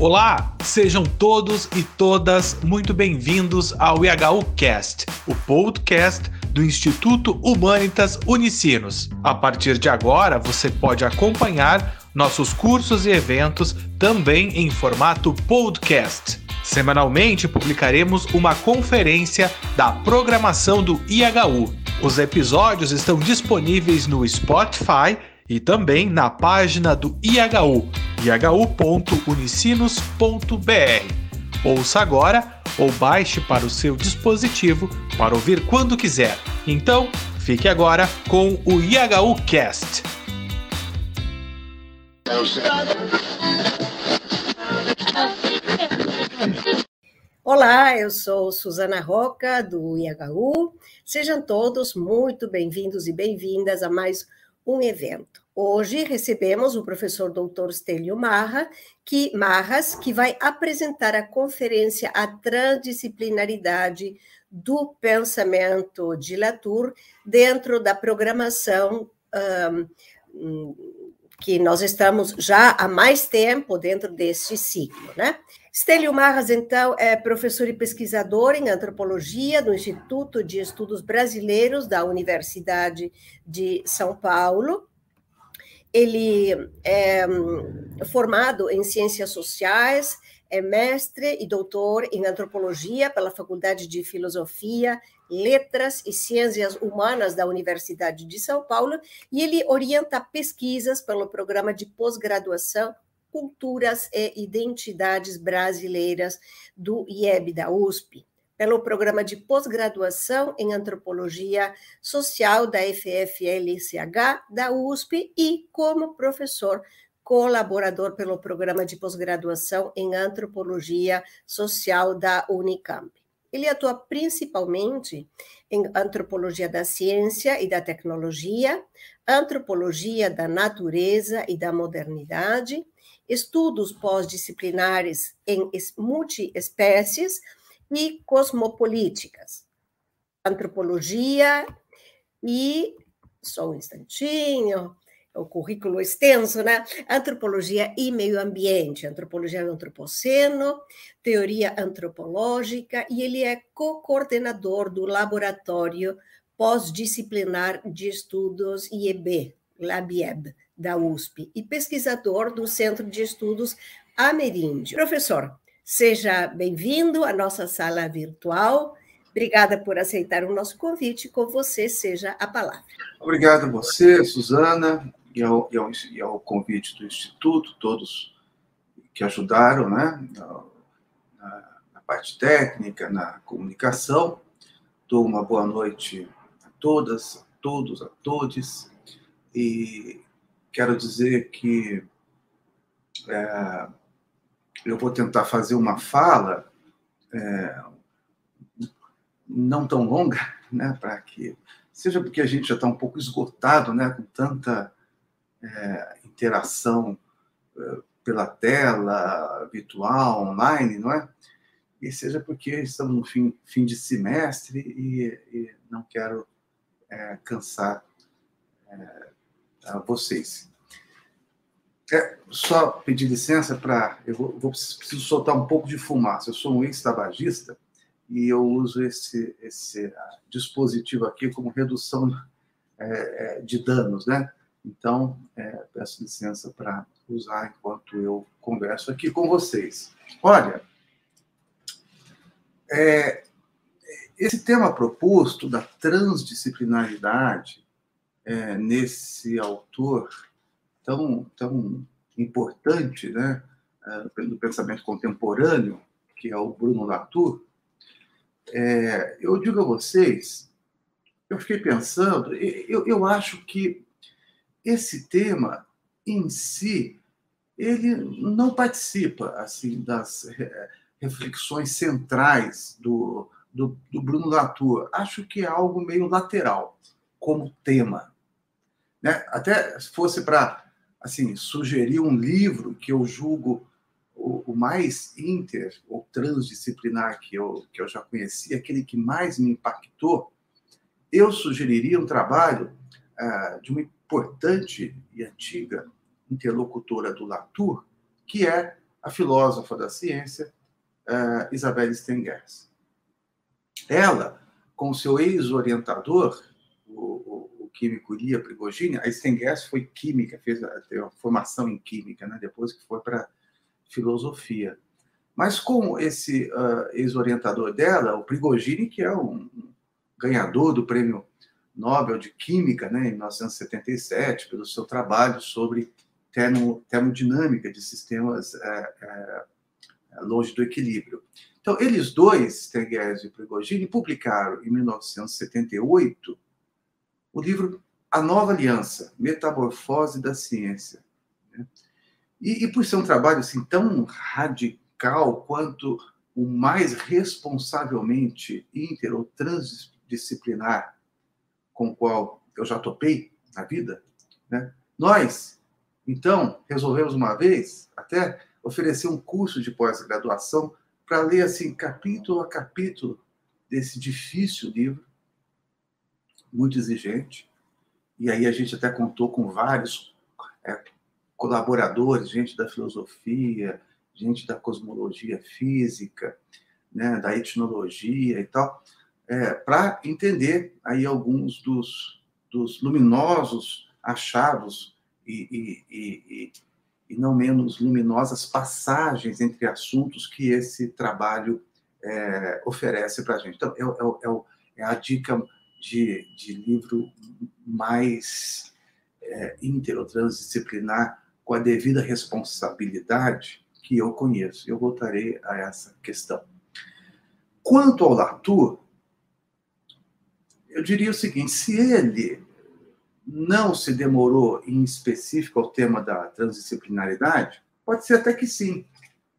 Olá, sejam todos e todas muito bem-vindos ao IHU Cast, o podcast do Instituto Humanitas Unicinos. A partir de agora, você pode acompanhar nossos cursos e eventos também em formato podcast. Semanalmente publicaremos uma conferência da programação do IHU. Os episódios estão disponíveis no Spotify e também na página do IHU, ihu.unicinos.br. Ouça agora ou baixe para o seu dispositivo para ouvir quando quiser. Então, fique agora com o IHU Cast. Olá, eu sou Suzana Roca, do IHU. Sejam todos muito bem-vindos e bem-vindas a mais um evento. Hoje recebemos o professor doutor Stélio Marra, que, Marras, que vai apresentar a conferência A Transdisciplinaridade do Pensamento de Latour dentro da programação um, que nós estamos já há mais tempo dentro deste ciclo, né? Stélio Marras, então, é professor e pesquisador em antropologia no Instituto de Estudos Brasileiros da Universidade de São Paulo. Ele é formado em ciências sociais, é mestre e doutor em antropologia pela Faculdade de Filosofia, Letras e Ciências Humanas da Universidade de São Paulo, e ele orienta pesquisas pelo programa de pós-graduação Culturas e Identidades Brasileiras do IEB da USP, pelo programa de pós-graduação em Antropologia Social da FFLCH da USP e como professor colaborador pelo programa de pós-graduação em Antropologia Social da Unicamp. Ele atua principalmente em antropologia da ciência e da tecnologia, antropologia da natureza e da modernidade, estudos pós-disciplinares em multiespécies e cosmopolíticas, antropologia e, só um instantinho, o currículo extenso, né? Antropologia e meio ambiente, antropologia do antropoceno, teoria antropológica, e ele é co-coordenador do laboratório pós-disciplinar de estudos IEB, LabIEB, da USP e pesquisador do Centro de Estudos Ameríndio. Professor, seja bem-vindo à nossa sala virtual. Obrigada por aceitar o nosso convite. Com você, seja a palavra. Obrigado a você, Suzana, e ao, e ao, e ao convite do Instituto, todos que ajudaram né, na, na parte técnica, na comunicação. Dou uma boa noite a todas, a todos, a todos. E quero dizer que é, eu vou tentar fazer uma fala é, não tão longa, né, para que seja porque a gente já está um pouco esgotado, né, com tanta é, interação é, pela tela, virtual, online, não é? E seja porque estamos no fim, fim de semestre e, e não quero é, cansar é, a vocês. É, só pedir licença para. Eu vou, vou, preciso soltar um pouco de fumaça. Eu sou um ex-tabagista e eu uso esse, esse dispositivo aqui como redução é, é, de danos, né? Então, é, peço licença para usar enquanto eu converso aqui com vocês. Olha, é, esse tema proposto da transdisciplinaridade é, nesse autor tão, tão importante né, é, do pensamento contemporâneo, que é o Bruno Latour, é, eu digo a vocês, eu fiquei pensando, eu, eu acho que esse tema em si, ele não participa assim das reflexões centrais do, do, do Bruno Latour. Acho que é algo meio lateral como tema. Né? Até se fosse para assim, sugerir um livro que eu julgo o, o, mais inter ou transdisciplinar que eu, que eu já conheci, aquele que mais me impactou, eu sugeriria um trabalho uh, de uma importante e antiga interlocutora do Latour, que é a filósofa da ciência, uh, Isabelle Stengers. Ela, com seu ex-orientador, químico Lia Prigogine, a Stengers foi química, fez a, a formação em química, né, depois que foi para filosofia. Mas com esse uh, ex-orientador dela, o Prigogine, que é um ganhador do prêmio Nobel de Química, né, em 1977, pelo seu trabalho sobre termo, termodinâmica de sistemas é, é, longe do equilíbrio. Então, eles dois, Stenguers e Prigogine, publicaram em 1978 o livro A Nova Aliança, Metamorfose da Ciência. Né? E, e por ser um trabalho assim, tão radical quanto o mais responsavelmente inter ou transdisciplinar com o qual eu já topei na vida, né? nós, então, resolvemos uma vez até oferecer um curso de pós-graduação para ler assim capítulo a capítulo desse difícil livro, muito exigente. E aí a gente até contou com vários é, colaboradores, gente da filosofia, gente da cosmologia física, né, da etnologia e tal, é, para entender aí alguns dos, dos luminosos achados e, e, e, e, não menos luminosas passagens entre assuntos que esse trabalho é, oferece para a gente. Então, é, é, é, a dica de, de livro mais é, intertransdisciplinar com a devida responsabilidade que eu conheço. Eu voltarei a essa questão. Quanto ao Latour, eu diria o seguinte: se ele não se demorou em específico ao tema da transdisciplinaridade, pode ser até que sim.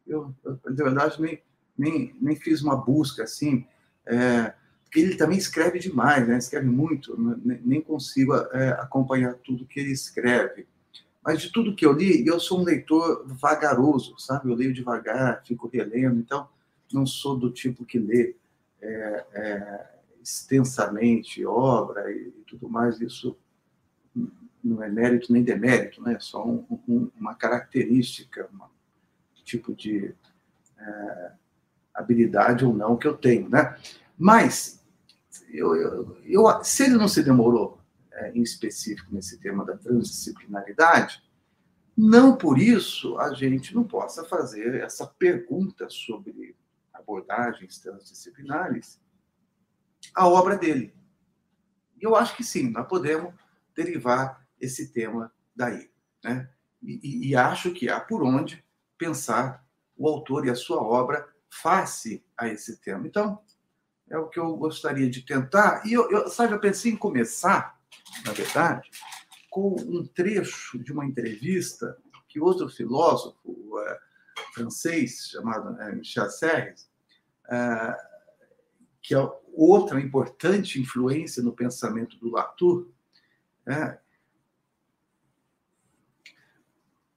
Eu, de verdade, nem, nem, nem fiz uma busca assim, é, ele também escreve demais, né? escreve muito, nem consigo é, acompanhar tudo que ele escreve. Mas de tudo que eu li, eu sou um leitor vagaroso, sabe? Eu leio devagar, fico relendo, então não sou do tipo que lê é, é extensamente obra e, tudo mais, isso não é mérito nem demérito, né? é só um, um, uma característica, um tipo de é, habilidade ou não que eu tenho. Né? Mas, eu, eu, eu se ele não se demorou é, em específico nesse tema da transdisciplinaridade, não por isso a gente não possa fazer essa pergunta sobre abordagens transdisciplinares a obra dele. Eu acho que sim, nós podemos derivar esse tema daí. Né? E, e acho que há por onde pensar o autor e a sua obra face a esse tema. Então, é o que eu gostaria de tentar. E eu, eu, sabe, eu pensei em começar, na verdade, com um trecho de uma entrevista que outro filósofo uh, francês chamado uh, Michel Serres, uh, que é outra importante influência no pensamento do Latour?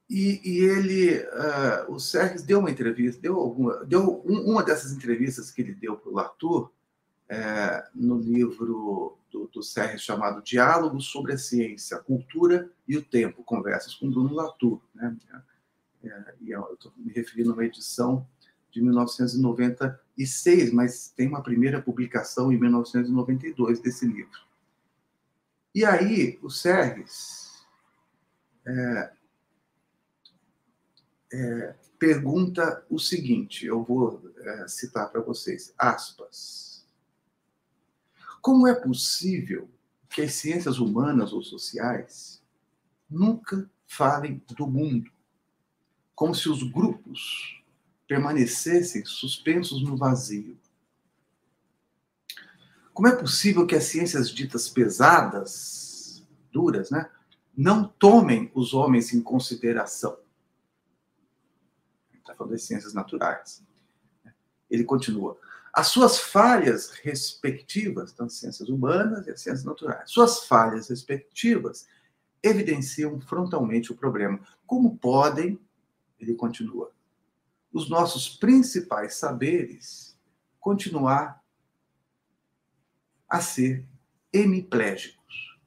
E, e, ele, uh, o Serres deu uma entrevista, deu, alguma, deu um, uma dessas entrevistas que ele deu para o Latour, é, no livro do, do Serres chamado Diálogos sobre a Ciência, a Cultura e o Tempo, conversas com Bruno Latour. Né? É, e eu estou me referindo a uma edição de 1996, mas tem uma primeira publicação em 1992 desse livro. E aí, o Serres é, é, pergunta o seguinte, eu vou é, citar para vocês, aspas. Como é possível que as ciências humanas ou sociais nunca falem do mundo, como se os grupos permanecessem suspensos no vazio? Como é possível que as ciências ditas pesadas, duras, né, não tomem os homens em consideração? Está falando das ciências naturais. Ele continua. As suas falhas respectivas, as ciências humanas e as ciências naturais, suas falhas respectivas evidenciam frontalmente o problema. Como podem, ele continua, os nossos principais saberes continuar a ser hemiplégicos.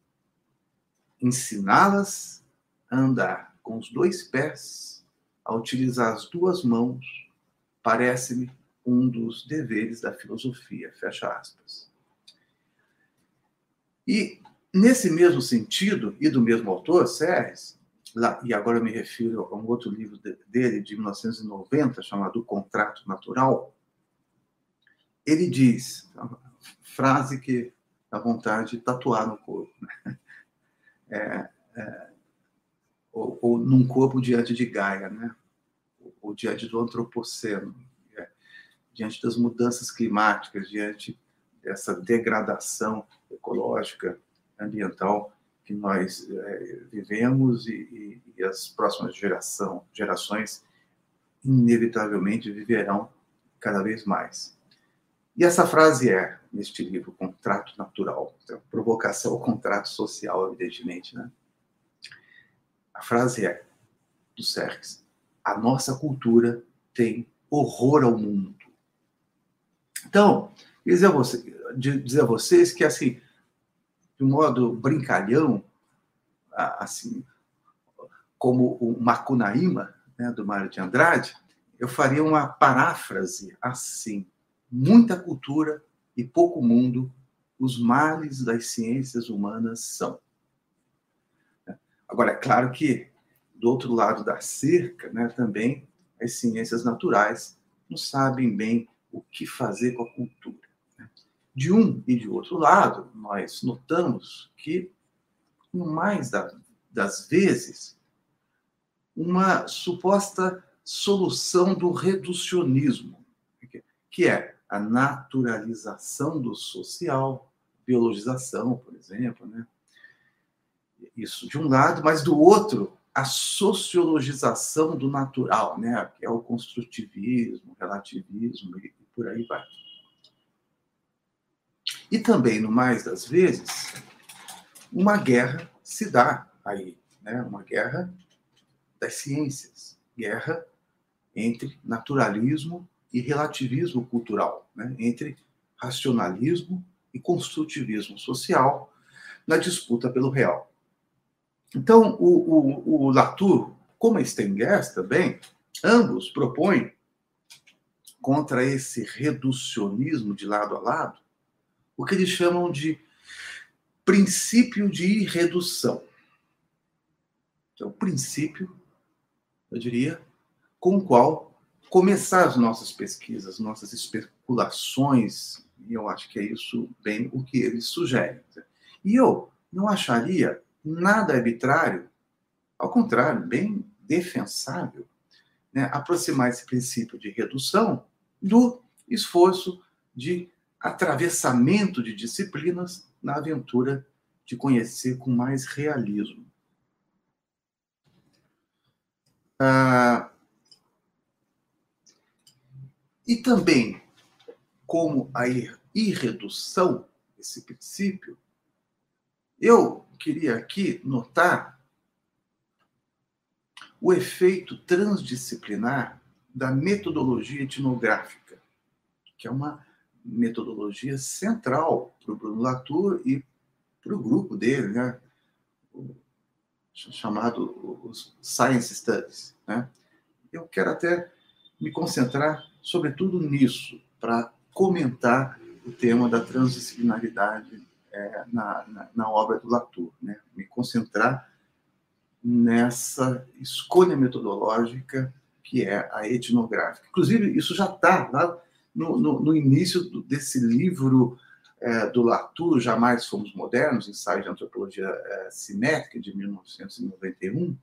Ensiná-las a andar com os dois pés a utilizar as duas mãos parece-me um dos deveres da filosofia, fecha aspas. E nesse mesmo sentido, e do mesmo autor, Serres, lá, e agora eu me refiro a um outro livro dele, de 1990, chamado Contrato Natural, ele diz, frase que dá vontade de tatuar no corpo, né? é, é, ou, ou, num corpo diante de Gaia, né? ou, diante do antropoceno, é, diante das mudanças climáticas, diante dessa degradação ecológica, ambiental que nós é, vivemos e, e, as próximas geração, gerações inevitavelmente viverão cada vez mais. E essa frase é, neste livro, Contrato Natural, então, provocação ao contrato social, evidentemente. Né? A frase é, do Serres, a nossa cultura tem horror ao mundo. Então, dizer a, você, dizer a vocês que, assim, de um modo brincalhão, assim, como o Macunaíma, né, do Mário de Andrade, eu faria uma paráfrase assim: muita cultura e pouco mundo, os males das ciências humanas são. Agora, é claro que, do outro lado da cerca, né, também as ciências naturais não sabem bem o que fazer com a cultura. Né? De um e de outro lado, nós notamos que, no mais das vezes, uma suposta solução do reducionismo, que é a naturalização do social, biologização, por exemplo, né? Isso de um lado, mas do outro, a sociologização do natural, né? Que é o construtivismo, relativismo e por aí vai. E também, no mais das vezes, uma guerra se dá aí, né? Uma guerra das ciências, guerra entre naturalismo e relativismo cultural, né? entre racionalismo e construtivismo social na disputa pelo real. Então, o, o, o Latour, como a Stengers também, ambos propõem contra esse reducionismo de lado a lado o que eles chamam de princípio de irredução. É o princípio, eu diria, com o qual começar as nossas pesquisas, nossas especulações, e eu acho que é isso bem o que eles sugerem. E eu não acharia nada arbitrário, ao contrário, bem defensável, né, aproximar esse princípio de redução do esforço de atravessamento de disciplinas na aventura de conhecer com mais realismo. Ah, e também, como a irredução, esse princípio, eu queria aqui notar o efeito transdisciplinar da metodologia etnográfica, que é uma metodologia central para o Bruno Latour e para o grupo dele, né? Chamado os Science Studies. Né? Eu quero até me concentrar sobretudo nisso, para comentar o tema da transdisciplinaridade é, na, na, na, obra do Latour, né? me concentrar nessa escolha metodológica que é a etnográfica. Inclusive, isso já está lá no, no, no, início desse livro é, do Latour, Jamais Fomos Modernos, Ensaio de Antropologia é, Simétrica, de 1991.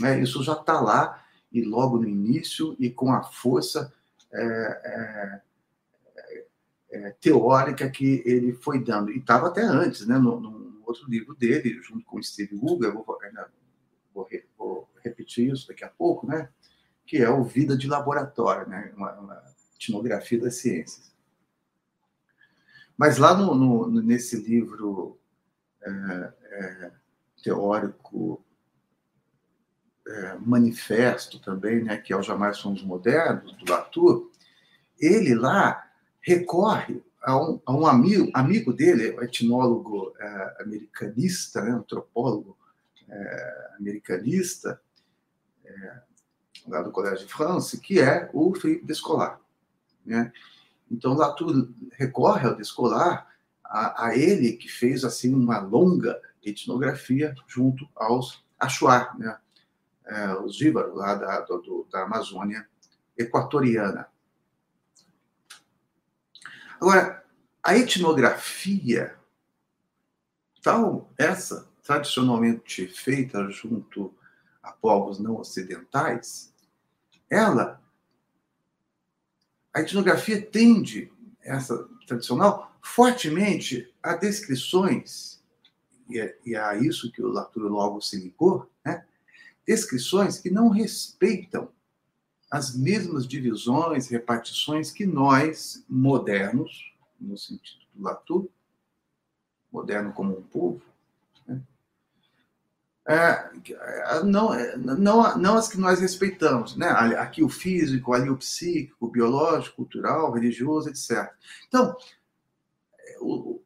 Né? Isso já está lá, e logo no início, e com a força é, é, é, teórica que ele foi dando. E estava até antes, né, no, no, outro livro dele, junto com Steve Huga, vou, vou, vou, repetir isso daqui a pouco, né, que é o Vida de Laboratório, né, uma, uma etnografia das ciências. Mas lá no, no nesse livro é, é, teórico é, manifesto também, né, que é o Jamais Somos Modernos, do Latour, ele lá recorre a um, a um amigo, amigo dele, um etnólogo é, americanista, né, antropólogo é, americanista, é, lá do Colégio de France, que é o Felipe Descolar. Né? Então, Latour recorre ao Descolar, a, a, ele que fez assim uma longa etnografia junto aos Achuar, né? É, os Jíbaros lá da, do, da Amazônia equatoriana. Agora, a etnografia, tal essa tradicionalmente feita junto a povos não ocidentais, ela, a etnografia tende, essa tradicional, fortemente a descrições, e é, e é a isso que o Latour logo se ligou, né? descrições que não respeitam as mesmas divisões, repartições que nós, modernos, no sentido do Latour, moderno como um povo, é, não, não, não as que nós respeitamos, né? Aqui o físico, ali o psíquico, o biológico, cultural, religioso, etc. Então, o,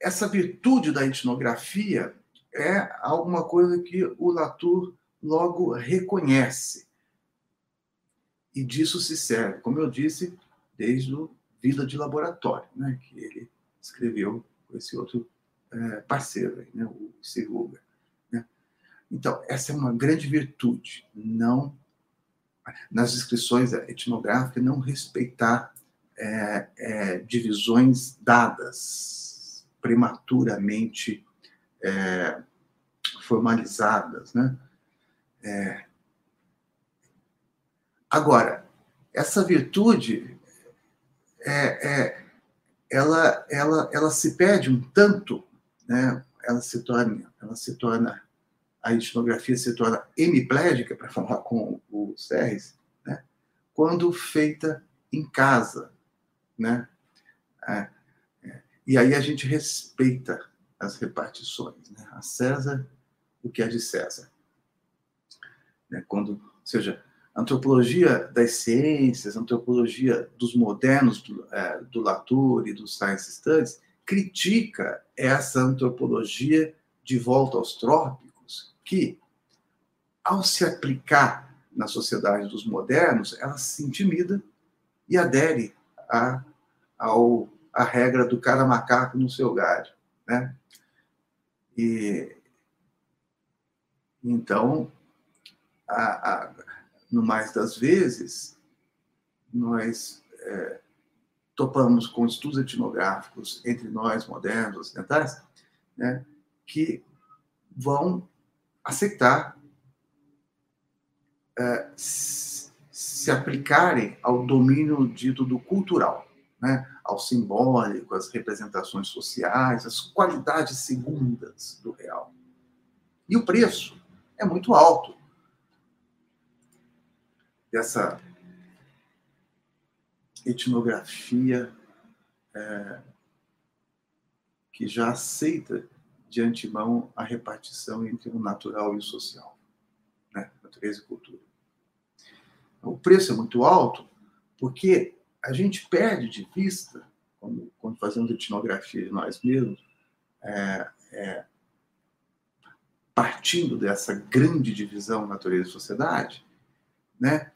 essa virtude da etnografia é alguma coisa que o Latour logo reconhece. E disso se serve, como eu disse, desde o Vida de Laboratório, né? que ele escreveu com esse outro é, parceiro, né? o Siruga. Então, essa é uma grande virtude, não nas descrições etnográficas, não respeitar é, é, divisões dadas, prematuramente é, formalizadas. Né? É. Agora, essa virtude, é, é, ela, ela, ela se perde um tanto, né? ela, se torna, ela se torna a etnografia se torna hemiplégica, para falar com o Serres, né? quando feita em casa. Né? É, é, e aí a gente respeita as repartições. Né? A César, o que é de César. Né? Quando, ou seja, antropologia das ciências, antropologia dos modernos do, é, do Latour e dos Science Studies, critica essa antropologia de volta aos trópicos, que, ao se aplicar na sociedade dos modernos, ela se intimida e adere a, ao, a regra do cara macaco no seu galho. Né? E, então, a, a, no mais das vezes, nós é, topamos com estudos etnográficos entre nós, modernos, ocidentais, né, que vão aceitar é, se aplicarem ao domínio dito do cultural, né? ao simbólico, às representações sociais, às qualidades segundas do real. E o preço é muito alto dessa etnografia é, que já aceita de antemão a repartição entre o natural e o social, né? natureza e cultura. O preço é muito alto porque a gente perde de vista, quando, quando fazemos etnografia de nós mesmos, é, é, partindo dessa grande divisão natureza e sociedade, né?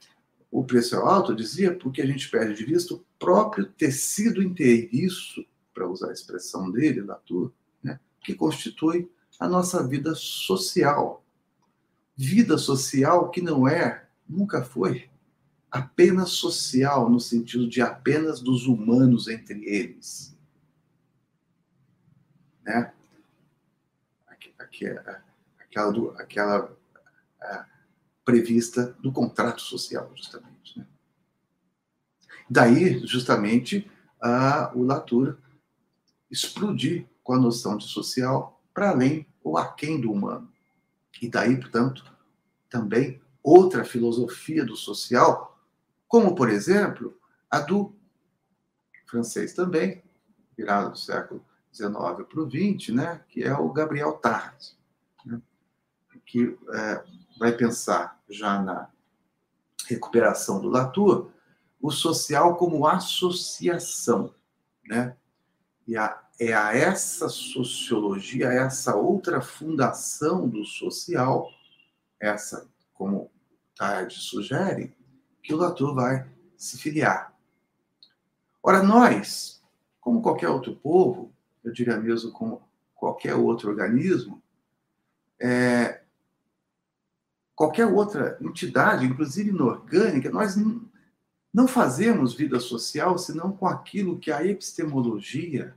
o preço é alto, eu dizia, porque a gente perde de vista o próprio tecido inteiriço, para usar a expressão dele, da turma, que constitui a nossa vida social. Vida social que não é, nunca foi, apenas social, no sentido de apenas dos humanos entre eles. Né? Aquela, aquela prevista do contrato social, justamente. Né? Daí, justamente, a, o Latour explodir com a noção de social para além ou aquém do humano. E daí, portanto, também outra filosofia do social, como, por exemplo, a do francês também, virado do século XIX para o XX, né, que é o Gabriel Tarde, né, que é, vai pensar já na recuperação do Latour o social como associação, né? E a é a essa sociologia, a essa outra fundação do social, essa, como Tarde sugere que o Latour vai se filiar. Ora, nós, como qualquer outro povo, eu diria mesmo como qualquer outro organismo, é, qualquer outra entidade, inclusive inorgânica, nós não fazemos vida social senão com aquilo que a epistemologia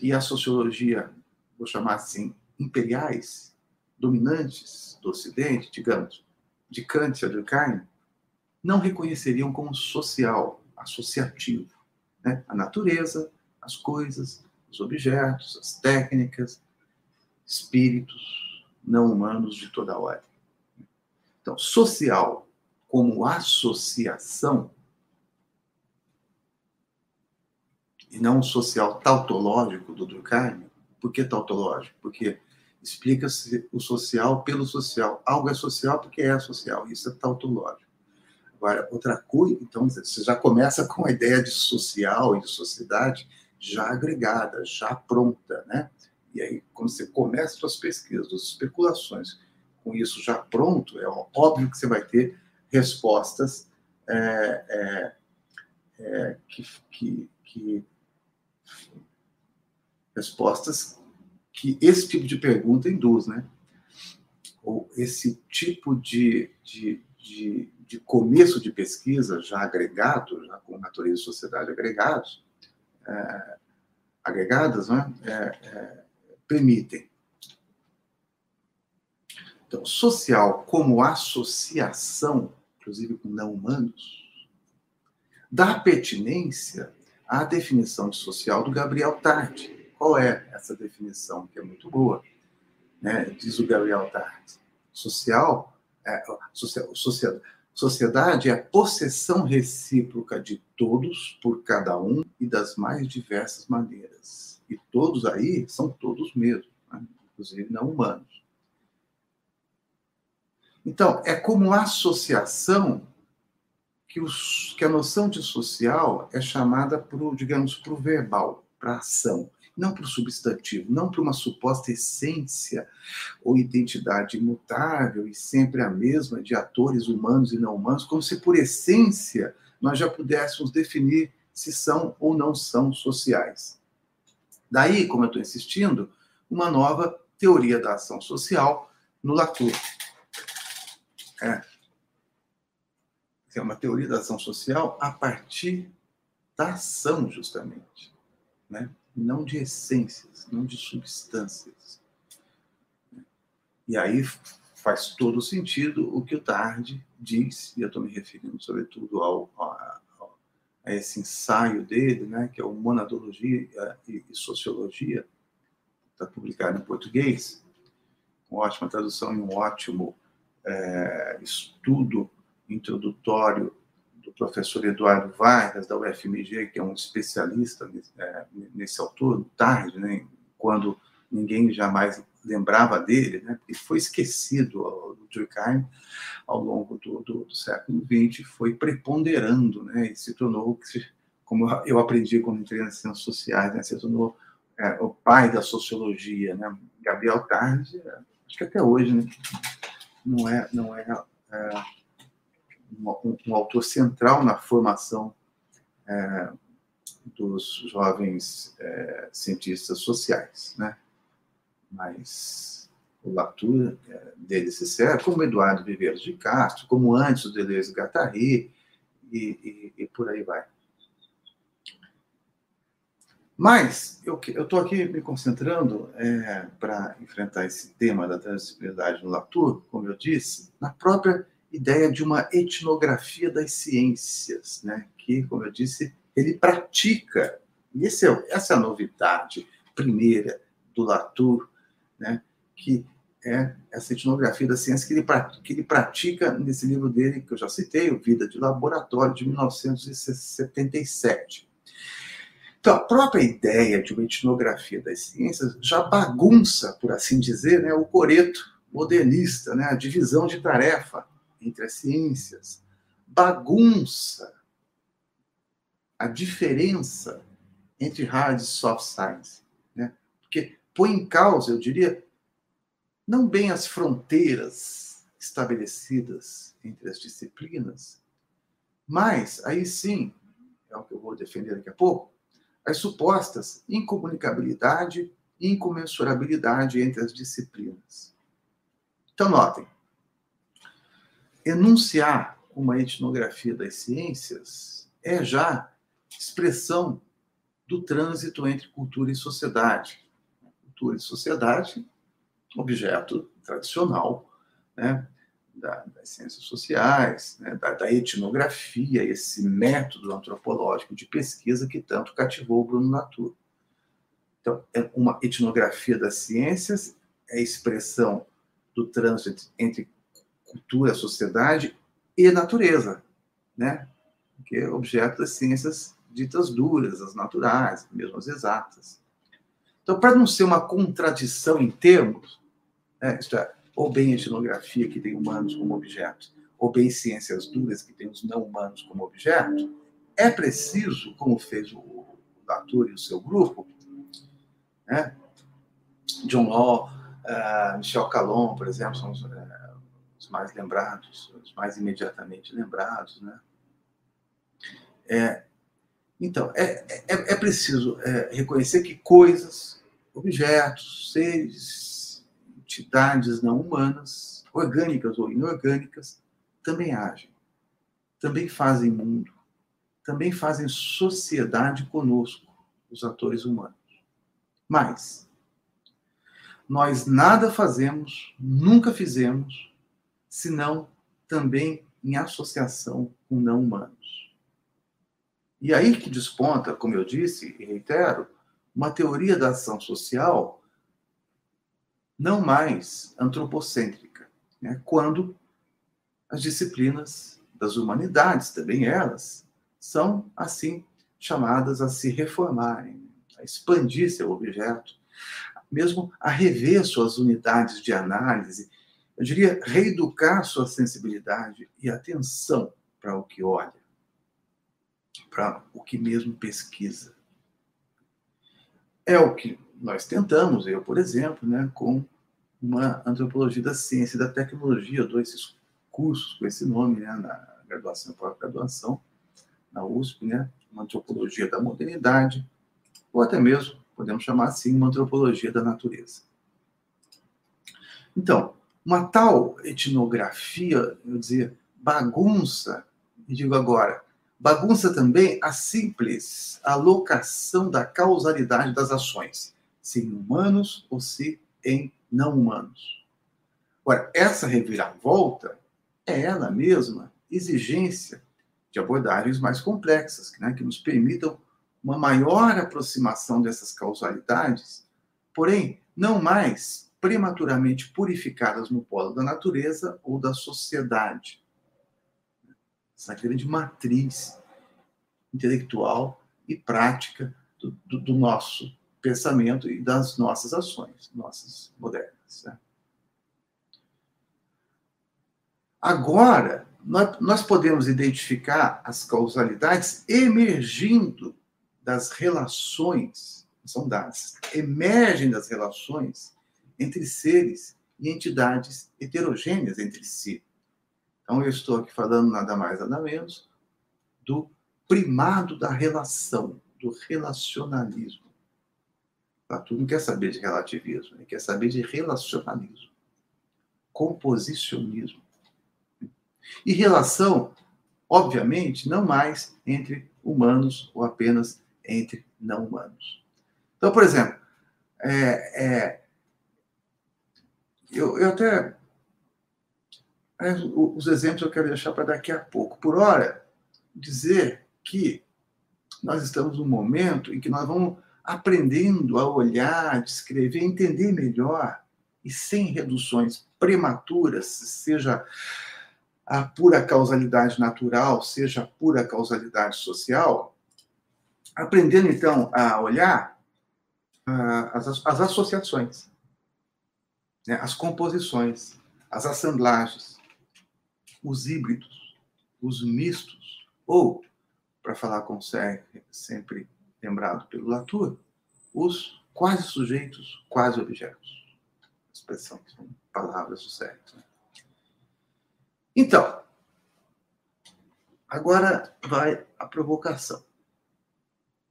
e a sociologia, vou chamar assim, imperiais, dominantes do Ocidente, digamos, de Kant e Durkheim, não reconheceriam como social, associativo. Né? A natureza, as coisas, os objetos, as técnicas, espíritos não humanos de toda ordem. Então, social como associação, e não social tautológico do Durkheim. Por que tautológico? Porque explica-se o social pelo social. Algo é social porque é social. Isso é tautológico. Agora, outra coisa, então, você já começa com a ideia de social e de sociedade já agregada, já pronta, né? E aí, quando você começa suas pesquisas, suas especulações, com isso já pronto, é óbvio que você vai ter respostas é, é, é, que, que, que, respostas que esse tipo de pergunta induz, né? Ou esse tipo de, de, de, de começo de pesquisa já agregado, já com natureza e sociedade agregados, é, agregadas, né? É, é, permitem então, social como associação inclusive com não humanos, dá pertinência à definição de social do Gabriel Tarde. Qual é essa definição, que é muito boa? Né? Diz o Gabriel Tarde. Social, é, sociedade é a possessão recíproca de todos por cada um e das mais diversas maneiras. E todos aí são todos mesmo, né? inclusive não humanos. Então, é como associação que, os, que a noção de social é chamada, por, digamos, para o verbal, para a ação, não para o substantivo, não para uma suposta essência ou identidade imutável e sempre a mesma de atores humanos e não humanos, como se por essência nós já pudéssemos definir se são ou não são sociais. Daí, como eu estou insistindo, uma nova teoria da ação social no Latour. É. É uma teoria da ação social a partir da ação, justamente. Né? Não de essências, não de substâncias. E aí faz todo sentido o que o Tarde diz, e eu estou me referindo sobretudo ao, a, a, esse ensaio dele, né, que é o Monadologia e, e Sociologia, está publicado em português, com ótima tradução e um ótimo é, estudo introdutório do professor Eduardo Vargas, da UFMG, que é um especialista é, nesse autor, tarde, né, quando ninguém jamais lembrava dele, né, porque foi esquecido o Durkheim ao longo do, do, do, século XX, foi preponderando, né, e se tornou, como eu aprendi quando entrei nas ciências sociais, né, se tornou é, o pai da sociologia, né, Gabriel Tarde, acho que até hoje, né, não é, não é, é um, um, autor central na formação é, dos jovens é, cientistas sociais, né? Mas o Latour é, dele se serve, como Eduardo Viveiros de Castro, como antes o Deleuze Guattari, e, e, e por aí vai. Mas eu estou aqui me concentrando é, para enfrentar esse tema da transdisciplinaridade no Latour, como eu disse, na própria ideia de uma etnografia das ciências, né? que, como eu disse, ele pratica. E esse é, essa é a novidade primeira do Latour, né? que é essa etnografia da ciência que ele, que ele pratica nesse livro dele, que eu já citei, o Vida de Laboratório, de 1977. Então, a própria ideia de uma etnografia das ciências já bagunça, por assim dizer, né, o coreto modernista, né, a divisão de tarefa entre as ciências. Bagunça a diferença entre hard e soft science. Né? Porque põe em causa, eu diria, não bem as fronteiras estabelecidas entre as disciplinas, mas aí sim, é o que eu vou defender daqui a pouco, as supostas incomunicabilidade e incomensurabilidade entre as disciplinas. Então, notem, enunciar uma etnografia das ciências é já expressão do trânsito entre cultura e sociedade. Cultura e sociedade, objeto tradicional né, da, das ciências sociais, né, da, da, etnografia, esse método antropológico de pesquisa que tanto cativou o Bruno Latour. Então, é uma etnografia das ciências é expressão do trânsito entre cultura, sociedade e natureza, né? que é objeto das ciências ditas duras, as naturais, mesmo as exatas. Então, para não ser uma contradição em termos, né, isto é, ou bem etnografia, que tem humanos como objeto, ou bem ciências duras, que tem os não humanos como objeto, é preciso, como fez o Latour e o seu grupo, né? John Law, uh, Michel Calon, por exemplo, são os, uh, os, mais lembrados, os mais imediatamente lembrados. Né? É, então, é, é, é preciso é, reconhecer que coisas, objetos, seres, entidades não humanas, orgânicas ou inorgânicas, também agem, também fazem mundo, também fazem sociedade conosco, os atores humanos. Mas nós nada fazemos, nunca fizemos, senão também em associação com não humanos. E aí que desponta, como eu disse e reitero, uma teoria da ação social não mais antropocêntrica, né? quando as disciplinas das humanidades, também elas, são assim chamadas a se reformarem, a expandir seu objeto, mesmo a rever suas unidades de análise, eu diria, reeducar sua sensibilidade e atenção para o que olha, para o que mesmo pesquisa. É o que nós tentamos, eu, por exemplo, né, com uma antropologia da ciência e da tecnologia, eu dou esses cursos com esse nome né, na graduação e pós-graduação, na USP, né, uma antropologia da modernidade, ou até mesmo, podemos chamar assim, uma antropologia da natureza. Então, uma tal etnografia, eu dizer, bagunça, e digo agora, bagunça também a simples alocação da causalidade das ações, se em humanos ou se em não humanos. Agora, essa reviravolta é ela mesma exigência de abordagens mais complexas, né, que nos permitam uma maior aproximação dessas causalidades, porém, não mais prematuramente purificadas no polo da natureza ou da sociedade. Essa grande matriz intelectual e prática do, do, do nosso pensamento e das nossas ações, nossas modernas. Né? Agora, nós, podemos identificar as causalidades emergindo das relações, são dadas, emergem das relações entre seres e entidades heterogêneas entre si. Então, eu estou aqui falando nada mais, nada menos do primado da relação, do relacionalismo. Platão não quer saber de relativismo, ele quer saber de relacionalismo, composicionismo. E relação, obviamente, não mais entre humanos ou apenas entre não humanos. Então, por exemplo, é, é, eu, eu até. Os exemplos eu quero deixar para daqui a pouco. Por hora, dizer que nós estamos num momento em que nós vamos aprendendo a olhar, descrever, entender melhor e sem reduções prematuras, seja a pura causalidade natural, seja a pura causalidade social, aprendendo então a olhar uh, as, as, associações, né, as composições, as assemblagens, os híbridos, os mistos, ou, para falar com o sempre lembrado pelo Latour, os quase sujeitos, quase objetos. Expressão, são palavras do certo. Né? Então, agora vai a provocação.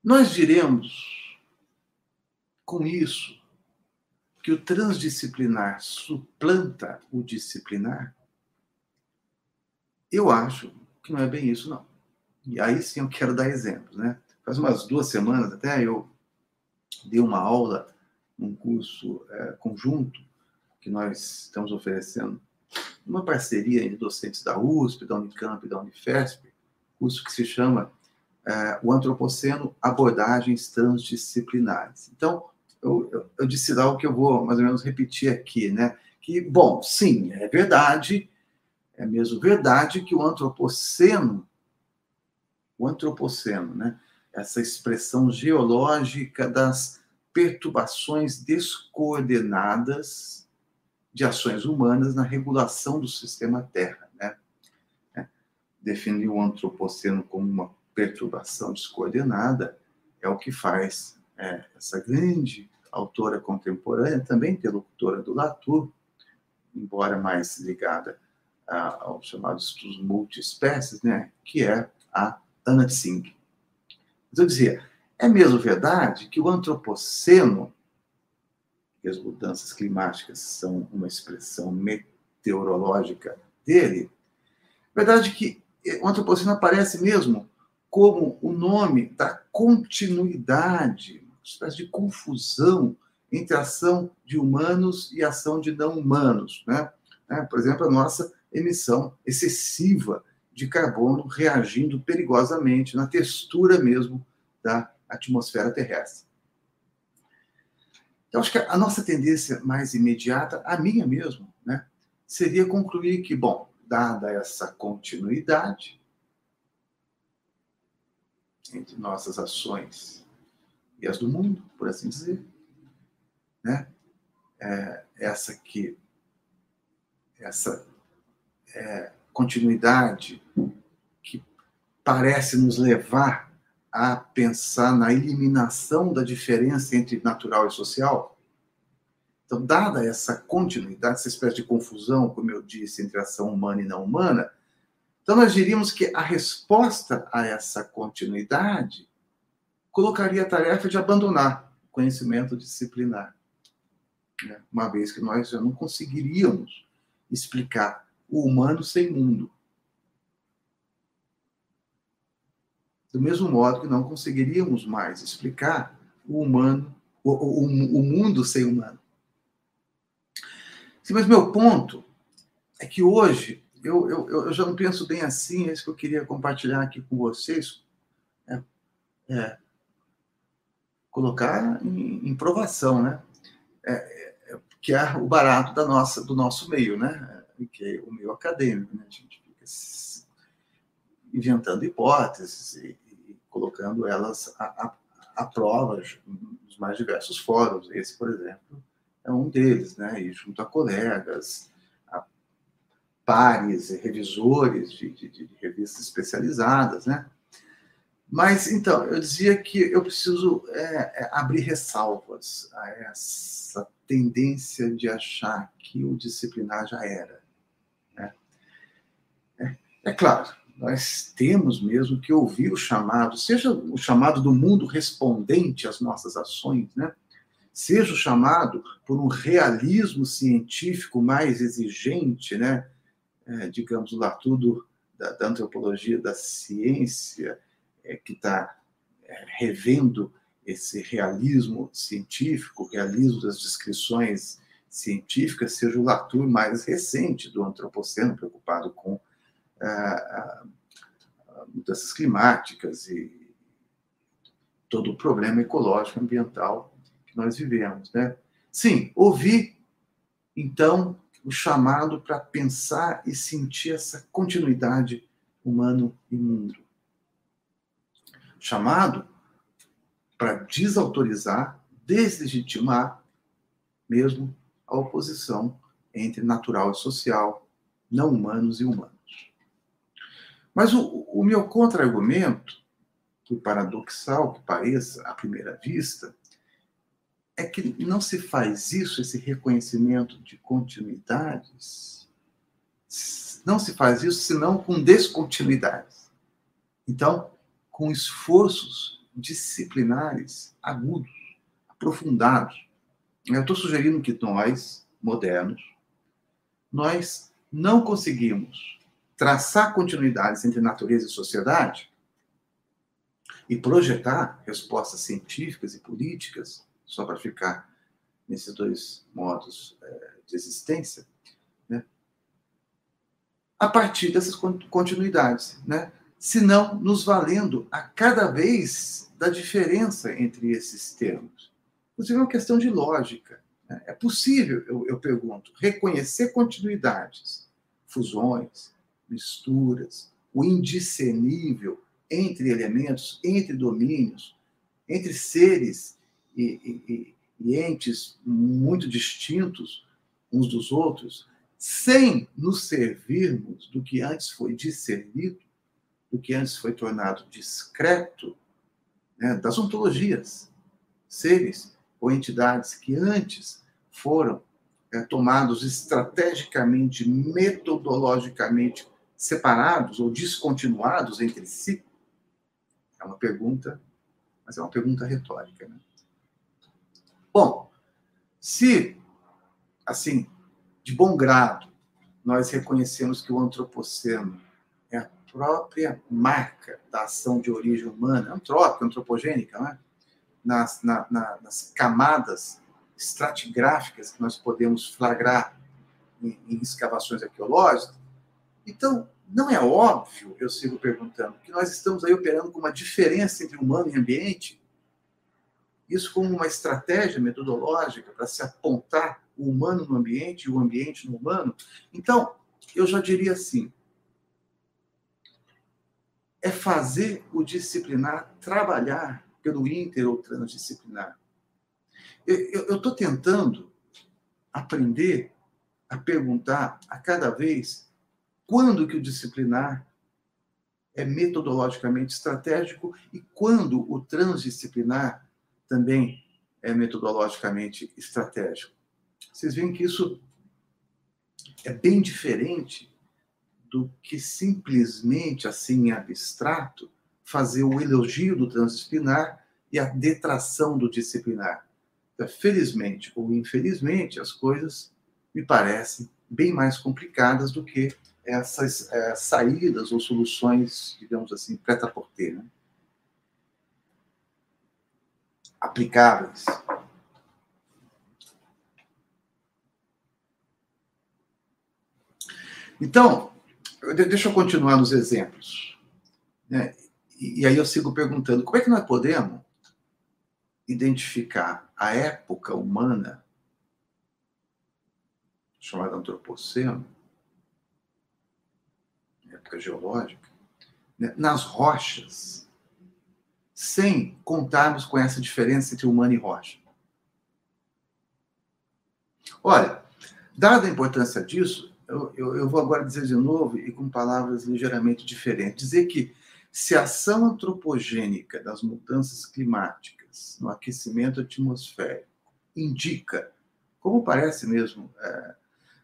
Nós diremos com isso que o transdisciplinar suplanta o disciplinar? Eu acho que não é bem isso, não. E aí sim eu quero dar exemplos, né? Faz umas duas semanas até eu dei uma aula num curso é, conjunto que nós estamos oferecendo, uma parceria entre docentes da USP, da Unicamp e da Unifesp, curso que se chama é, O Antropoceno Abordagens Transdisciplinares. Então, eu, eu, eu disse algo que eu vou mais ou menos repetir aqui, né? Que, bom, sim, é verdade, é mesmo verdade que o antropoceno, o antropoceno, né? Essa expressão geológica das perturbações descoordenadas de ações humanas na regulação do sistema Terra, né? É, definir o antropoceno como uma perturbação descoordenada é o que faz é, essa grande autora contemporânea, também interlocutora do Latour, embora mais ligada aos chamados estudos multiespécies, né, que é a Anna Tsing. Mas eu dizia, é mesmo verdade que o antropoceno, e as mudanças climáticas são uma expressão meteorológica dele, verdade que o antropoceno aparece mesmo como o nome da continuidade espécie de confusão entre ação de humanos e ação de não humanos. Né? É, por exemplo, a nossa emissão excessiva de carbono reagindo perigosamente na textura mesmo da atmosfera terrestre. Então, acho que a nossa tendência mais imediata, a minha mesmo, né, seria concluir que, bom, dada essa continuidade entre nossas ações as do mundo, por assim dizer. Né? É, essa que essa é, continuidade que parece nos levar a pensar na eliminação da diferença entre natural e social. Então, dada essa continuidade, essa espécie de confusão, como eu disse, entre ação humana e não humana, então nós diríamos que a resposta a essa continuidade colocaria a tarefa de abandonar o conhecimento disciplinar, né? uma vez que nós já não conseguiríamos explicar o humano sem mundo. Do mesmo modo que não conseguiríamos mais explicar o humano, o, o, o mundo sem humano. Sim, mas meu ponto é que hoje eu, eu, eu já não penso bem assim, é isso que eu queria compartilhar aqui com vocês. É, é, colocar em, em provação, né? É, é, que é o barato da nossa, do nosso meio, né? Que é o meio acadêmico, né? A gente fica inventando hipóteses e, e colocando elas à, à, prova nos mais diversos fóruns. Esse, por exemplo, é um deles, né? E junto a colegas, a pares, revisores de, de, de revistas especializadas, né? Mas, então, eu dizia que eu preciso é, é, abrir ressalvas a essa tendência de achar que o disciplinar já era. Né? É, é claro, nós temos mesmo que ouvir o chamado, seja o chamado do mundo respondente às nossas ações, né? seja o chamado por um realismo científico mais exigente, né? É, digamos, lá tudo da, da antropologia da ciência, é, que está é, revendo esse realismo científico, o realismo das descrições científicas, seja o Latour mais recente do Antropoceno, preocupado com ah, ah, mudanças climáticas e todo o problema ecológico ambiental que nós vivemos. Né? Sim, ouvi, então, o chamado para pensar e sentir essa continuidade humano e mundo chamado para desautorizar, deslegitimar mesmo a oposição entre natural e social, não humanos e humanos. Mas o, o meu contra-argumento, por paradoxal que pareça à primeira vista, é que não se faz isso, esse reconhecimento de continuidades, não se faz isso senão com descontinuidades. Então, com esforços disciplinares agudos, aprofundados. Eu estou sugerindo que nós, modernos, nós não conseguimos traçar continuidades entre natureza e sociedade e projetar respostas científicas e políticas, só para ficar nesses dois modos é, de existência, né? a partir dessas continuidades, né? Se não nos valendo a cada vez da diferença entre esses termos. Inclusive, é uma questão de lógica. Né? É possível, eu, eu pergunto, reconhecer continuidades, fusões, misturas, o indiscernível entre elementos, entre domínios, entre seres e, e, e entes muito distintos uns dos outros, sem nos servirmos do que antes foi discernido, do que antes foi tornado discreto, né, das ontologias, seres ou entidades que antes foram é, tomados estrategicamente, metodologicamente separados ou descontinuados entre si? É uma pergunta, mas é uma pergunta retórica. Né? Bom, se, assim, de bom grado, nós reconhecemos que o antropoceno própria marca da ação de origem humana, antrópica, antropogênica, né? nas, na, na, nas camadas estratigráficas que nós podemos flagrar em, em escavações arqueológicas. Então, não é óbvio, eu sigo perguntando, que nós estamos aí operando com uma diferença entre humano e ambiente? Isso como uma estratégia metodológica para se apontar o humano no ambiente e o ambiente no humano? Então, eu já diria assim: é fazer o disciplinar trabalhar pelo inter ou transdisciplinar. Eu estou tentando aprender a perguntar a cada vez quando que o disciplinar é metodologicamente estratégico e quando o transdisciplinar também é metodologicamente estratégico. Vocês veem que isso é bem diferente do que simplesmente, assim, em abstrato, fazer o elogio do transdisciplinar e a detração do disciplinar. Então, felizmente ou infelizmente, as coisas me parecem bem mais complicadas do que essas é, saídas ou soluções, digamos assim, preta-porter, né? aplicáveis. Então, deixa eu continuar nos exemplos. Né? E aí eu sigo perguntando: como é que nós podemos identificar a época humana, chamada antropoceno, época geológica, né, nas rochas, sem contarmos com essa diferença entre humano e rocha. Olha, dada a importância disso, eu, eu, eu, vou agora dizer de novo e com palavras ligeiramente diferentes. Dizer que se a ação antropogênica das mudanças climáticas no aquecimento atmosférico indica, como parece mesmo é,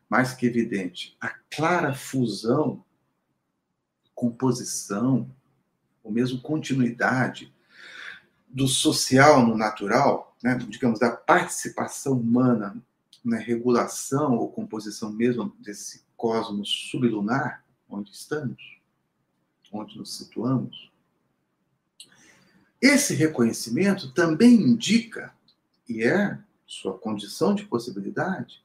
mais que evidente, a clara fusão composição, ou mesmo continuidade do social no natural, né, digamos, da participação humana na regulação ou composição mesmo desse cosmos sublunar, onde estamos, onde nos situamos. Esse reconhecimento também indica, e é sua condição de possibilidade,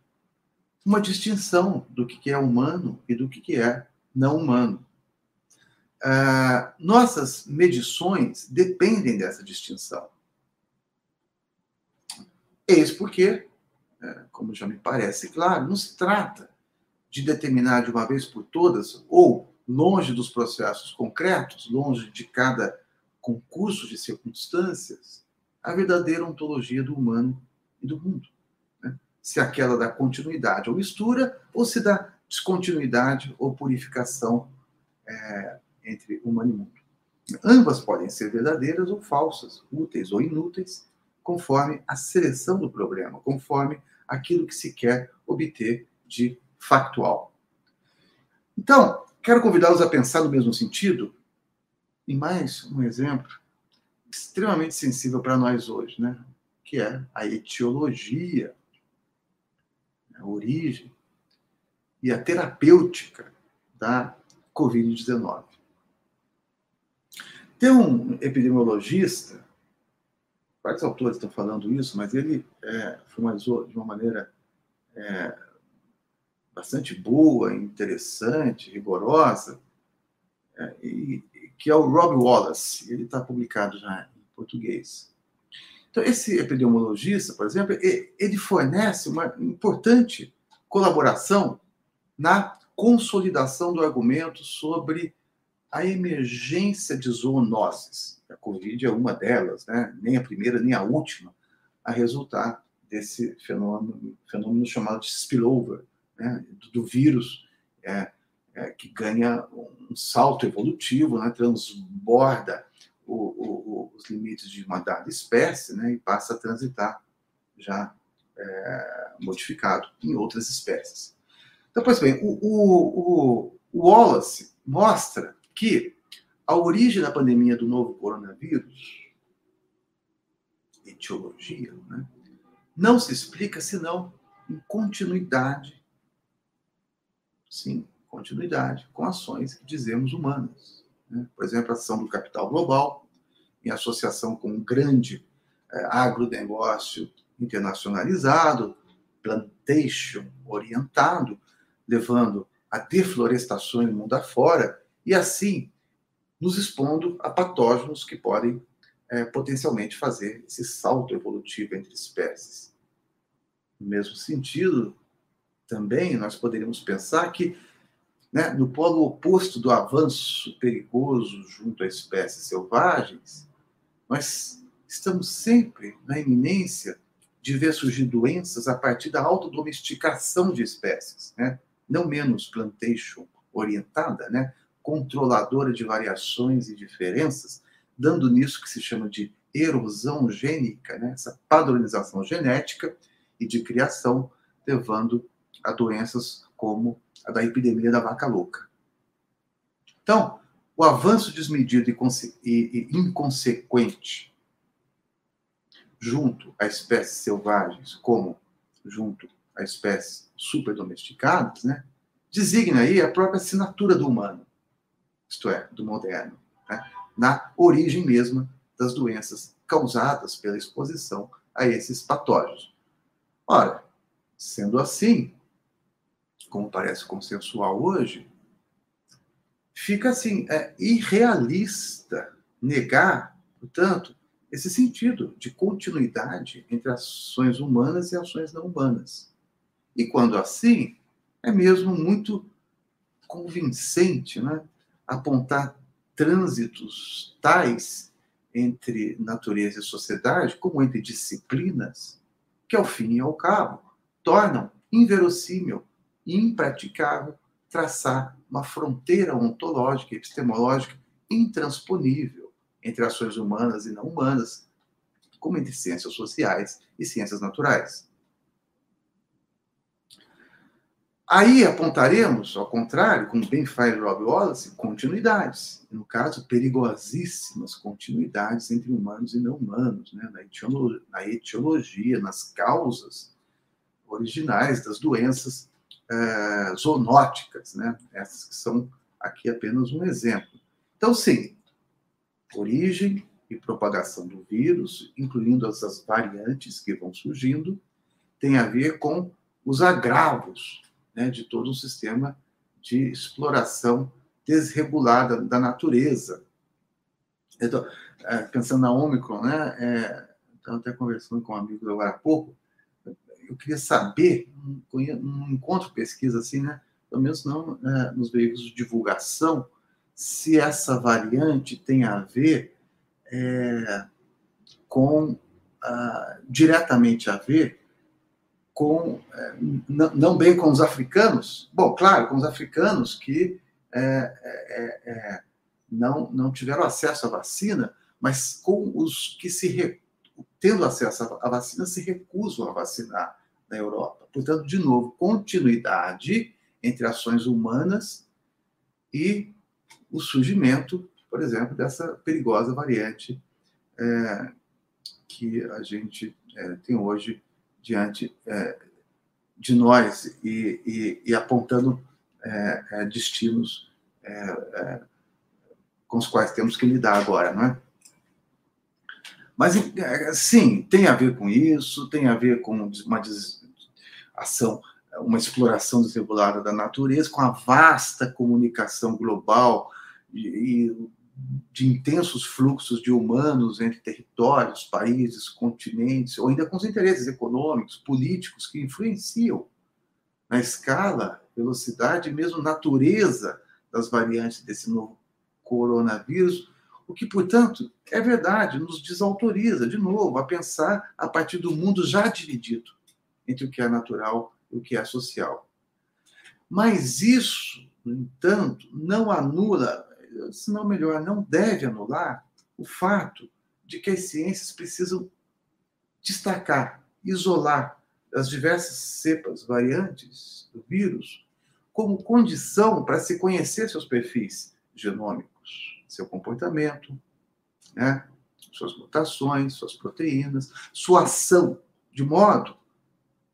uma distinção do que é humano e do que é não humano. Ah, nossas medições dependem dessa distinção. Eis porque, como já me parece claro, não se trata de determinar de uma vez por todas, ou longe dos processos concretos, longe de cada concurso de circunstâncias, a verdadeira ontologia do humano e do mundo. Né? Se aquela da continuidade ou mistura, ou se da descontinuidade ou purificação é, entre humano e mundo. Ambas podem ser verdadeiras ou falsas, úteis ou inúteis, conforme a seleção do problema, conforme aquilo que se quer obter de factual. Então, quero convidá-los a pensar no mesmo sentido em mais um exemplo extremamente sensível para nós hoje, né? que é a etiologia, a origem e a terapêutica da Covid-19. Tem um epidemiologista, vários autores estão falando isso, mas ele é, formalizou de uma maneira é, bastante boa, interessante, rigorosa, é, e, que é o Rob Wallace. Ele está publicado já em português. Então, esse epidemiologista, por exemplo, ele fornece uma importante colaboração na consolidação do argumento sobre a emergência de zoonoses. A Covid é uma delas, né? nem a primeira, nem a última, a resultar desse fenômeno, fenômeno chamado de spillover, né? do, do vírus é, é, que ganha um salto evolutivo, né? transborda o, o, os limites de uma dada espécie né, e passa a transitar já é, modificado em outras espécies. Então, pois bem, o, o, o Wallace mostra que a origem da pandemia do novo coronavírus, etiologia, né, não se explica senão em continuidade, sim, continuidade com ações que dizemos humanas. Né? Por exemplo, a ação do capital global, em associação com um grande é, agronegócio internacionalizado, plantation orientado, levando a deflorestações no mundo afora, e assim nos expondo a patógenos que podem é, potencialmente fazer esse salto evolutivo entre espécies. No mesmo sentido, também nós poderíamos pensar que né, no polo oposto do avanço perigoso junto a espécies selvagens, nós estamos sempre na iminência de ver surgir doenças a partir da autodomesticação de espécies, né? não menos plantation orientada, né? Controladora de variações e diferenças, dando nisso que se chama de erosão gênica, né? essa padronização genética e de criação, levando a doenças como a da epidemia da vaca louca. Então, o avanço desmedido e, inconsequente junto a espécies selvagens, como junto a espécies superdomesticadas, né, designa aí a própria assinatura do humano, isto é, do moderno, né, na origem mesma das doenças causadas pela exposição a esses patógenos. Ora, sendo assim, como parece consensual hoje, fica assim, é irrealista negar, portanto, esse sentido de continuidade entre ações humanas e ações não humanas. E quando assim, é mesmo muito convincente né, apontar trânsitos tais entre natureza e sociedade, como entre disciplinas, que ao fim e ao cabo tornam inverossímil impraticável traçar uma fronteira ontológica, epistemológica intransponível entre ações humanas e não humanas, como entre ciências sociais e ciências naturais. Aí apontaremos, ao contrário, como bem faz Rob Wallace, continuidades. No caso, perigosíssimas continuidades entre humanos e não humanos, né? na, etiologia, na etiologia, nas causas originais das doenças é, zoonóticas, né? Essas que são aqui apenas um exemplo. Então, sim, origem e propagação do vírus, incluindo essas variantes que vão surgindo, tem a ver com os agravos né, de todo o sistema de exploração desregulada da natureza. Então, é, pensando na Omicron, né, é, estava até conversando com um amigo agora há pouco, eu queria saber, não encontro pesquisa assim, né? Pelo menos não é, nos veículos de divulgação, se essa variante tem a ver é, com ah, diretamente a ver com é, não, bem com os africanos, bom, claro, com os africanos que é, é, é, não, não tiveram acesso à vacina, mas com os que se tendo acesso à vacina, se recusam a vacinar na Europa. Portanto, de novo, continuidade entre ações humanas e o surgimento, por exemplo, dessa perigosa variante é, que a gente é, tem hoje diante é, de nós e, e, e apontando é, é, destinos é, com os quais temos que lidar agora, não é? Mas, sim, tem a ver com isso, tem a ver com uma ação, uma exploração desregulada da natureza, com a vasta comunicação global e, de intensos fluxos de humanos entre territórios, países, continentes, ou ainda com os interesses econômicos, políticos que influenciam na escala, velocidade e mesmo natureza das variantes desse novo coronavírus, o que, portanto, é verdade, nos desautoriza, de novo, a pensar a partir do mundo já dividido entre o que é natural e o que é social. Mas isso, no entanto, não anula se não melhor, não deve anular o fato de que as ciências precisam destacar, isolar as diversas cepas, variantes do vírus, como condição para se conhecer seus perfis genômicos, seu comportamento, né? suas mutações, suas proteínas, sua ação, de modo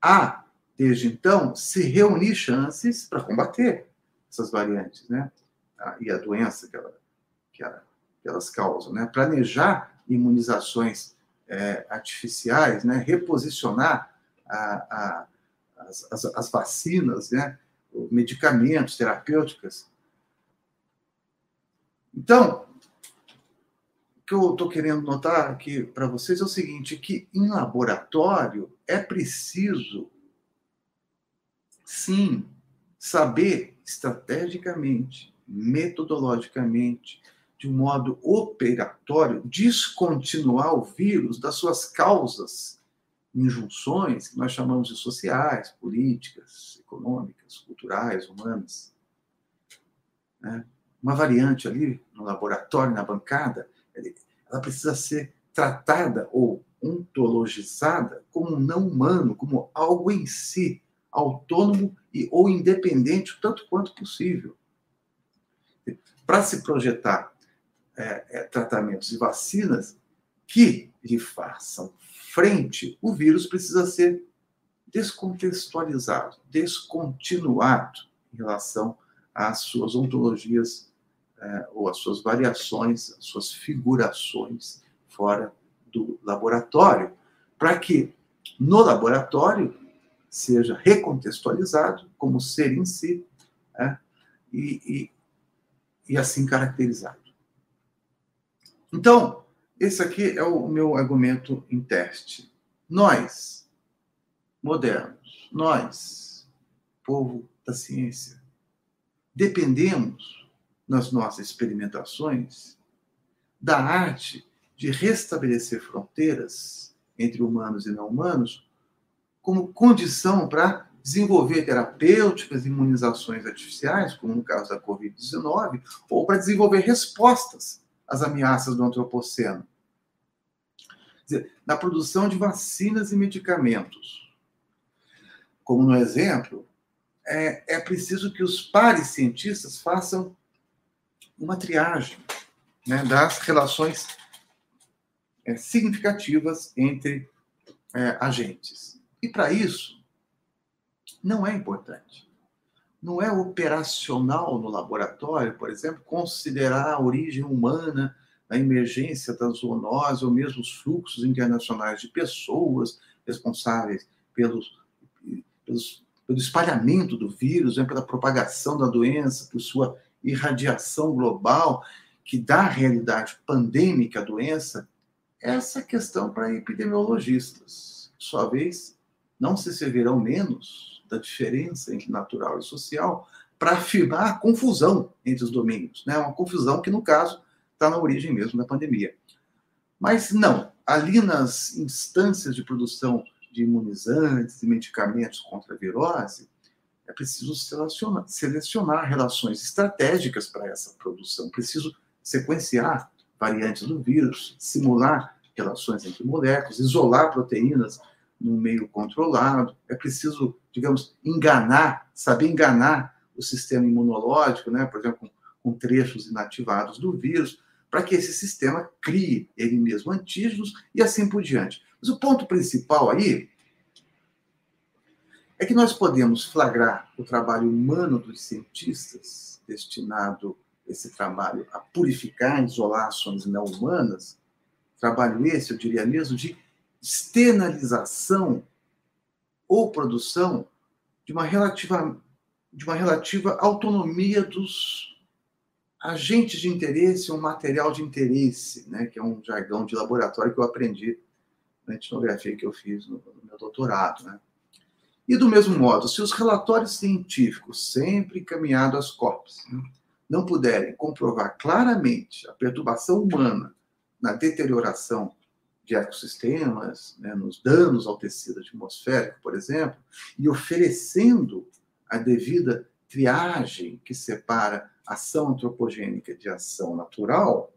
a, desde então, se reunir chances para combater essas variantes, né? A, e a doença que, ela, que, ela, que elas causam, né? planejar imunizações é, artificiais, né? reposicionar a, a, as, as, as, vacinas, né? medicamentos, terapêuticas. Então, o que eu estou querendo notar aqui para vocês é o seguinte, que em laboratório é preciso, sim, saber estrategicamente metodologicamente, de um modo operatório, descontinuar o vírus das suas causas, injunções, que nós chamamos de sociais, políticas, econômicas, culturais, humanas. Né? Uma variante ali no laboratório, na bancada, ela precisa ser tratada ou ontologizada como não humano, como algo em si, autônomo e ou independente, tanto quanto possível para se projetar é, é, tratamentos e vacinas que lhe façam frente, o vírus precisa ser descontextualizado, descontinuado em relação às suas ontologias é, ou às suas variações, às suas figurações fora do laboratório, para que no laboratório seja recontextualizado como ser em si é, e, e assim caracterizado. Então, esse aqui é o meu argumento em teste. Nós, modernos, nós, povo da ciência, dependemos, nas nossas experimentações, da arte de restabelecer fronteiras entre humanos e não humanos como condição para desenvolver terapêuticas, imunizações artificiais, como no caso da Covid-19, ou para desenvolver respostas às ameaças do antropoceno. Na produção de vacinas e medicamentos. Como no exemplo, é, é preciso que os pares cientistas façam uma triagem né, das relações é, significativas entre é, agentes. E para isso, não é importante. Não é operacional no laboratório, por exemplo, considerar a origem humana da emergência da zoonose ou mesmo os fluxos internacionais de pessoas responsáveis pelos, pelos, pelo espalhamento do vírus, né, pela propagação da doença, por sua irradiação global, que dá a realidade pandêmica à doença, essa é questão para epidemiologistas. Sua vez, não se servirão menos da diferença entre natural e social para afirmar a confusão entre os domínios, né? Uma confusão que no caso está na origem mesmo da pandemia. Mas não, ali nas instâncias de produção de imunizantes e medicamentos contra a virose, é preciso selecionar, selecionar relações estratégicas para essa produção. Preciso sequenciar variantes do vírus, simular relações entre moléculas, isolar proteínas num meio controlado. É preciso, digamos, enganar, saber enganar o sistema imunológico, né? Por exemplo, com trechos inativados do vírus, para que esse sistema crie ele mesmo antígenos e assim por diante. Mas o ponto principal aí é que nós podemos flagrar o trabalho humano dos cientistas, destinado esse trabalho a purificar, isolar ações não humanas, trabalho esse, eu diria mesmo, de externalização ou produção de uma relativa, de uma relativa autonomia dos agentes de interesse ou material de interesse, né, que é um jargão de laboratório que eu aprendi na etnografia que eu fiz no, no meu doutorado. Né? E do mesmo modo, se os relatórios científicos, sempre encaminhados às COPs, né, não puderem comprovar claramente a perturbação humana na deterioração de ecossistemas, né, nos danos ao tecido atmosférico, por exemplo, e oferecendo a devida triagem que separa ação antropogênica de ação natural,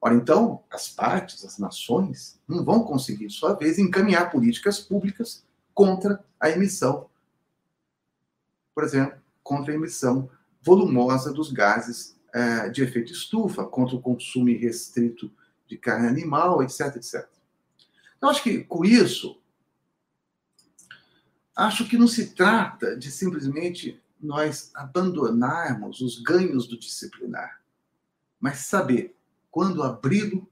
ora então, as partes, as nações, não vão conseguir, sua vez, encaminhar políticas públicas contra a emissão, por exemplo, contra a emissão volumosa dos gases é, de efeito estufa, contra o consumo restrito de carne animal, etc, etc. Então, acho que com isso, acho que não se trata de simplesmente nós abandonarmos os ganhos do disciplinar, mas saber quando abri-lo,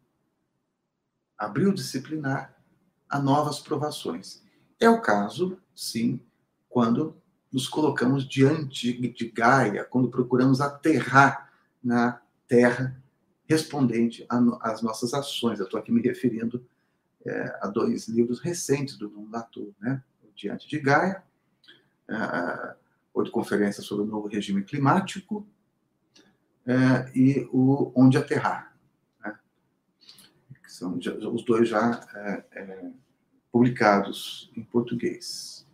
abrir o disciplinar a novas provações. É o caso, sim, quando nos colocamos diante de Gaia, quando procuramos aterrar na Terra respondente às nossas ações. Eu estou aqui me referindo é, a dois livros recentes do Nuno Latour, né? Diante de Gaia, é, oito conferências sobre o novo regime climático é, e o Onde Aterrar. Né? Que são os dois já é, é, publicados em português.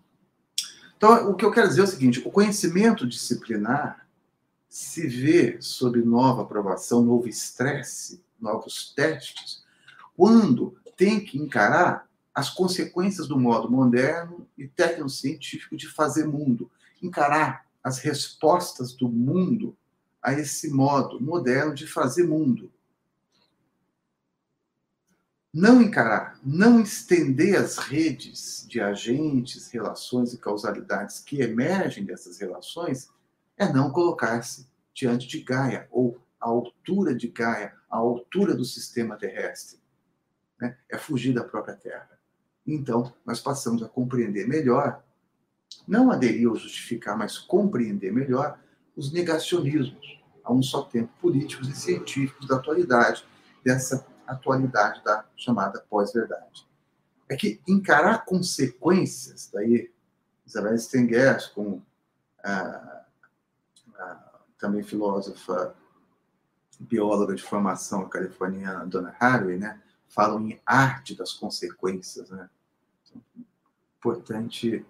Então, o que eu quero dizer é o seguinte: o conhecimento disciplinar se vê sob nova aprovação, novo estresse, novos testes, quando tem que encarar as consequências do modo moderno e tecnocientífico de fazer mundo, encarar as respostas do mundo a esse modo moderno de fazer mundo não encarar, não estender as redes de agentes, relações e causalidades que emergem dessas relações, é não colocar-se diante de Gaia, ou à altura de Gaia, à altura do sistema terrestre. Né? É fugir da própria Terra. Então, nós passamos a compreender melhor, não aderir ou justificar, mas compreender melhor os negacionismos, a um só tempo políticos e científicos da atualidade, dessa atualidade da chamada pós-verdade. É que encarar consequências, daí Isabel Stengers, como também filósofa, bióloga de formação californiana, Donna Haraway, né, falam em arte das consequências, né? Importante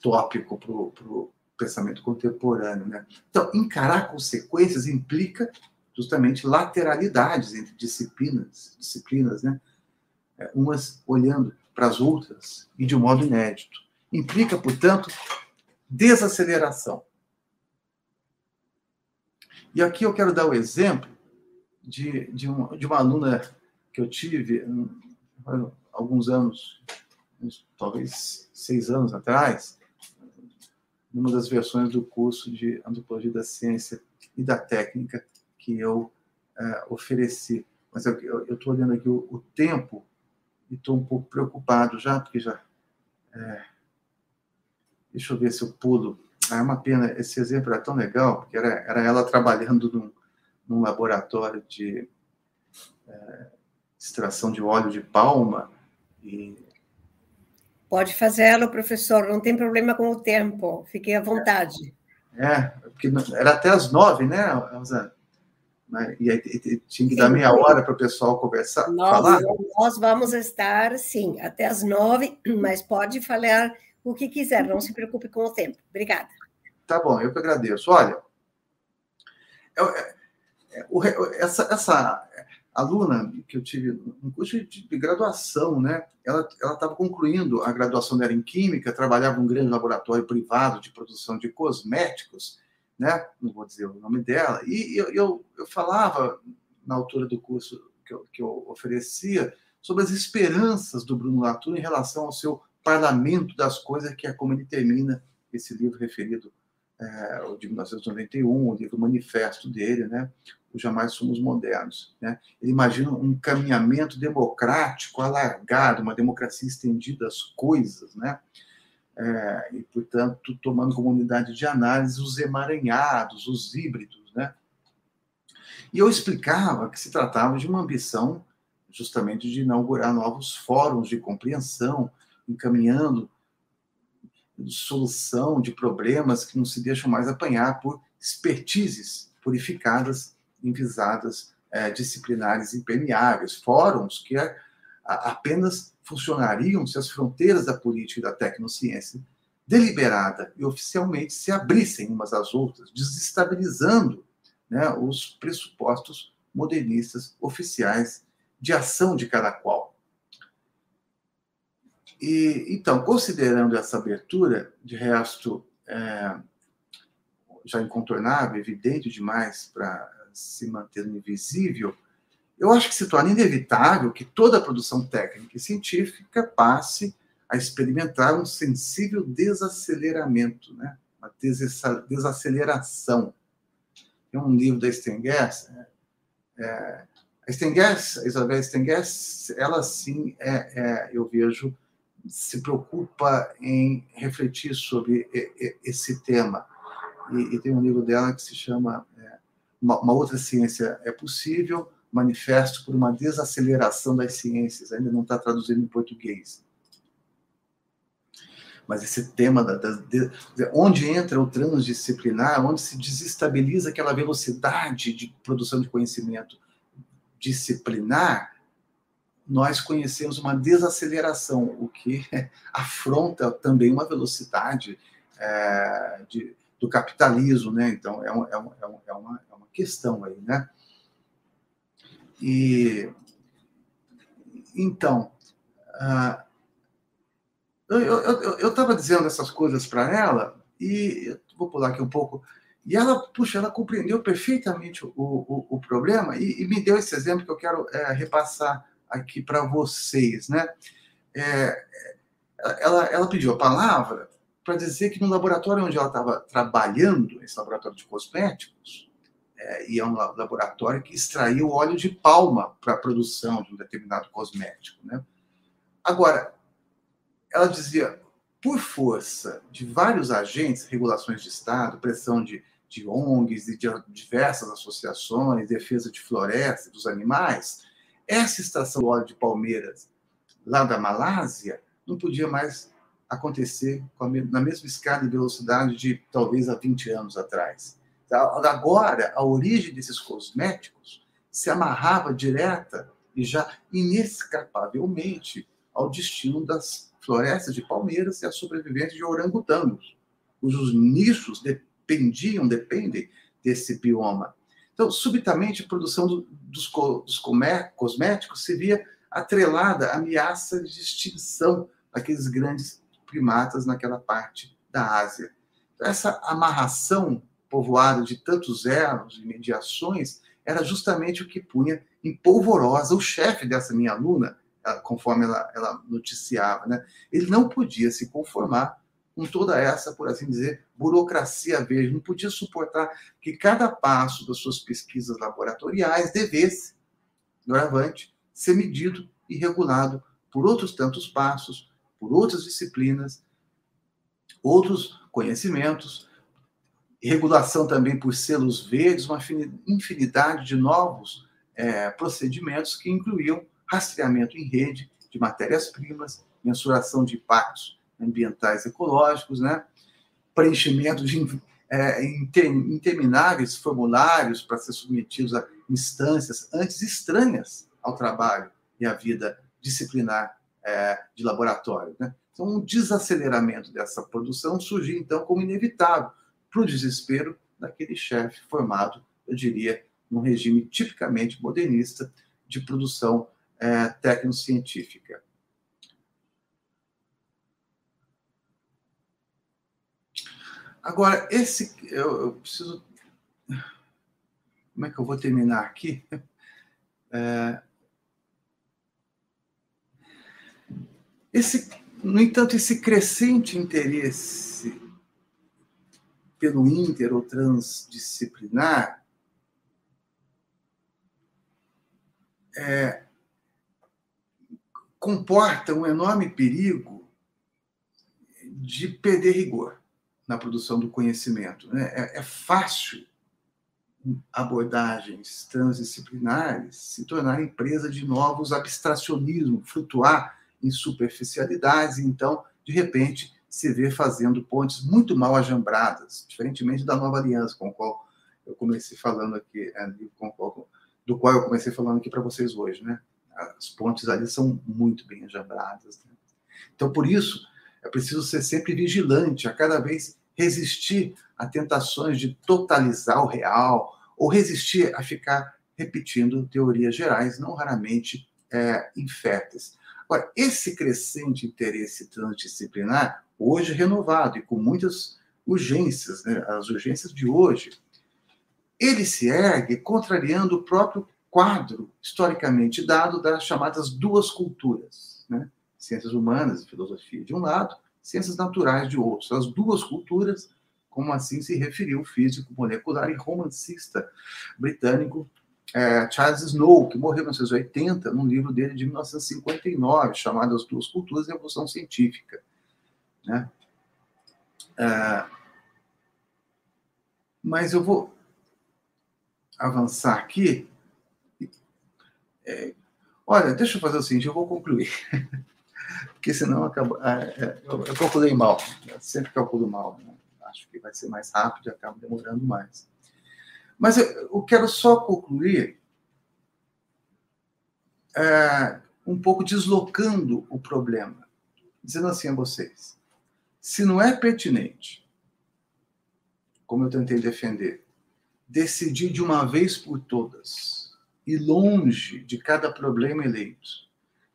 tópico para o pensamento contemporâneo, né? Então, encarar consequências implica justamente lateralidades entre disciplinas, disciplinas, né? É, umas olhando para as outras e de um modo inédito. Implica, portanto, desaceleração. E aqui eu quero dar o exemplo de, de, de uma aluna que eu tive há alguns anos, talvez seis anos atrás, numa das versões do curso de Antropologia da Ciência e da Técnica que eu uh, ofereci. Mas eu estou olhando aqui o, o tempo e estou um pouco preocupado já, porque já. É, deixa eu ver se eu pulo. Ah, é uma pena, esse exemplo era tão legal, porque era, era ela trabalhando num, num laboratório de é, extração de óleo de palma. E... Pode fazê-lo, professor, não tem problema com o tempo, fiquei à vontade. É, é porque era até as nove, né? Né? E aí tinha que dar meia hora para o pessoal conversar, nós, falar. Nós vamos estar, sim, até as nove, mas pode falar o que quiser, não se preocupe com o tempo. Obrigada. Tá bom, eu que agradeço. Olha, eu, é, é, essa, essa aluna que eu tive no curso de, de graduação, né? Ela estava concluindo a graduação dela em Química, trabalhava num grande laboratório privado de produção de cosméticos, né? não vou dizer o nome dela, e eu, eu, eu falava na altura do curso que eu, que eu oferecia sobre as esperanças do Bruno Latour em relação ao seu parlamento das coisas, que é como ele termina esse livro referido é, o de 1991, o livro manifesto dele, né? O Jamais Somos Modernos. Né? Ele imagina um caminhamento democrático alargado, uma democracia estendida às coisas, né? É, e, portanto, tomando como unidade de análise os emaranhados, os híbridos, né? E eu explicava que se tratava de uma ambição justamente de inaugurar novos fóruns de compreensão, encaminhando solução de problemas que não se deixam mais apanhar por expertises purificadas, envisadas, é, disciplinares impermeáveis, fóruns que a, apenas funcionariam se as fronteiras da política e da tecnociência deliberada e oficialmente se abrissem umas às outras, desestabilizando né, os pressupostos modernistas oficiais de ação de cada qual. E, então, considerando essa abertura, de resto, é, já incontornável, evidente demais para se manter invisível, eu acho que se torna inevitável que toda a produção técnica e científica passe a experimentar um sensível desaceleramento, né? uma desaceleração. Tem um livro da Stengers, é, a Stengers, a Isabel Stengers, ela sim, é, é, eu vejo, se preocupa em refletir sobre esse tema. E, e tem um livro dela que se chama é, uma, uma, Outra Ciência é Possível, Manifesto por uma Desaceleração das Ciências, ainda não está traduzido em português. Mas esse tema da, da, de, onde entra o transdisciplinar, onde se desestabiliza aquela velocidade de produção de conhecimento disciplinar, nós conhecemos uma desaceleração, o que afronta também uma velocidade é, de, do capitalismo, né? Então, é, um, é, um, é, é, uma, é uma questão aí, né? E, então, uh, eu estava dizendo essas coisas para ela, e vou pular aqui um pouco, e ela, puxa, ela compreendeu perfeitamente o, o, o problema e, e, me deu esse exemplo que eu quero é, repassar aqui para vocês, né? É, ela, ela pediu a palavra para dizer que no laboratório onde ela estava trabalhando, esse laboratório de cosméticos, é, e é um laboratório que extraiu óleo de palma para a produção de um determinado cosmético, né? Agora, ela dizia, por força de vários agentes, regulações de Estado, pressão de, de ONGs e de diversas associações, defesa de floresta, dos animais, essa estação do óleo de palmeiras lá da Malásia não podia mais acontecer na mesma escala e velocidade de talvez há 20 anos atrás. Agora, a origem desses cosméticos se amarrava direta e já inescapavelmente ao destino das florestas de palmeiras e a sobrevivência de orangotangos, cujos nichos dependiam, dependem desse bioma. Então, subitamente, a produção do, dos, dos cosméticos se via atrelada à ameaça de extinção daqueles grandes primatas naquela parte da Ásia. Então, essa amarração povoada de tantos erros e mediações era justamente o que punha em polvorosa o chefe dessa minha aluna, conforme ela, ela noticiava. Né? Ele não podia se conformar com toda essa, por assim dizer, burocracia verde, não podia suportar que cada passo das suas pesquisas laboratoriais devesse, doravante, ser medido e regulado por outros tantos passos, por outras disciplinas, outros conhecimentos, regulação também por selos verdes, uma infinidade de novos é, procedimentos que incluíam rastreamento em rede de matérias-primas, mensuração de impactos ambientais ecológicos, né? preenchimento de é, intermináveis formulários para ser submetidos a instâncias antes estranhas ao trabalho e à vida disciplinar é, de laboratório. Né? Então, um desaceleramento dessa produção surgiu, então, como inevitável, para o desespero daquele chefe formado, eu diria, num regime tipicamente modernista de produção é, Agora, esse. Eu, eu, preciso. Como é que eu vou terminar aqui? É, esse, no entanto, esse crescente interesse pelo inter ou transdisciplinar é, comporta um enorme perigo de perder rigor na produção do conhecimento. Né? É, é fácil abordagens transdisciplinares se tornarem presa de novos abstracionismos, flutuar em superficialidades, e então, de repente, se vê fazendo pontes muito mal ajambradas, diferentemente da nova aliança, com a qual eu comecei falando aqui, é, do qual eu comecei falando aqui para vocês hoje, né? As pontes ali são muito bem ajambradas. Né? Então, por isso, é preciso ser sempre vigilante, a cada vez resistir a tentações de totalizar o real, ou resistir a ficar repetindo teorias gerais, não raramente é, inférteis. Agora, esse crescente interesse transdisciplinar, hoje renovado e com muitas urgências, né, as urgências de hoje, ele se ergue contrariando o próprio quadro historicamente dado das chamadas duas culturas, né? ciências humanas e filosofia de um lado, ciências naturais de outro. As duas culturas, como assim se referiu o físico molecular e romancista britânico é, Charles Snow, que morreu em 1980, num livro dele de 1959, chamado As Duas Culturas e a Evolução Científica. Né? É, mas eu vou avançar aqui. É, olha, deixa eu fazer o seguinte, eu vou concluir. Porque senão acaba, é, é, eu, eu calculei mal. Eu sempre calculo mal. Né? Acho que vai ser mais rápido e acaba demorando mais. Mas eu, eu quero só concluir é, um pouco deslocando o problema, dizendo assim a vocês: se não é pertinente, como eu tentei defender, decidir de uma vez por todas e longe de cada problema eleito,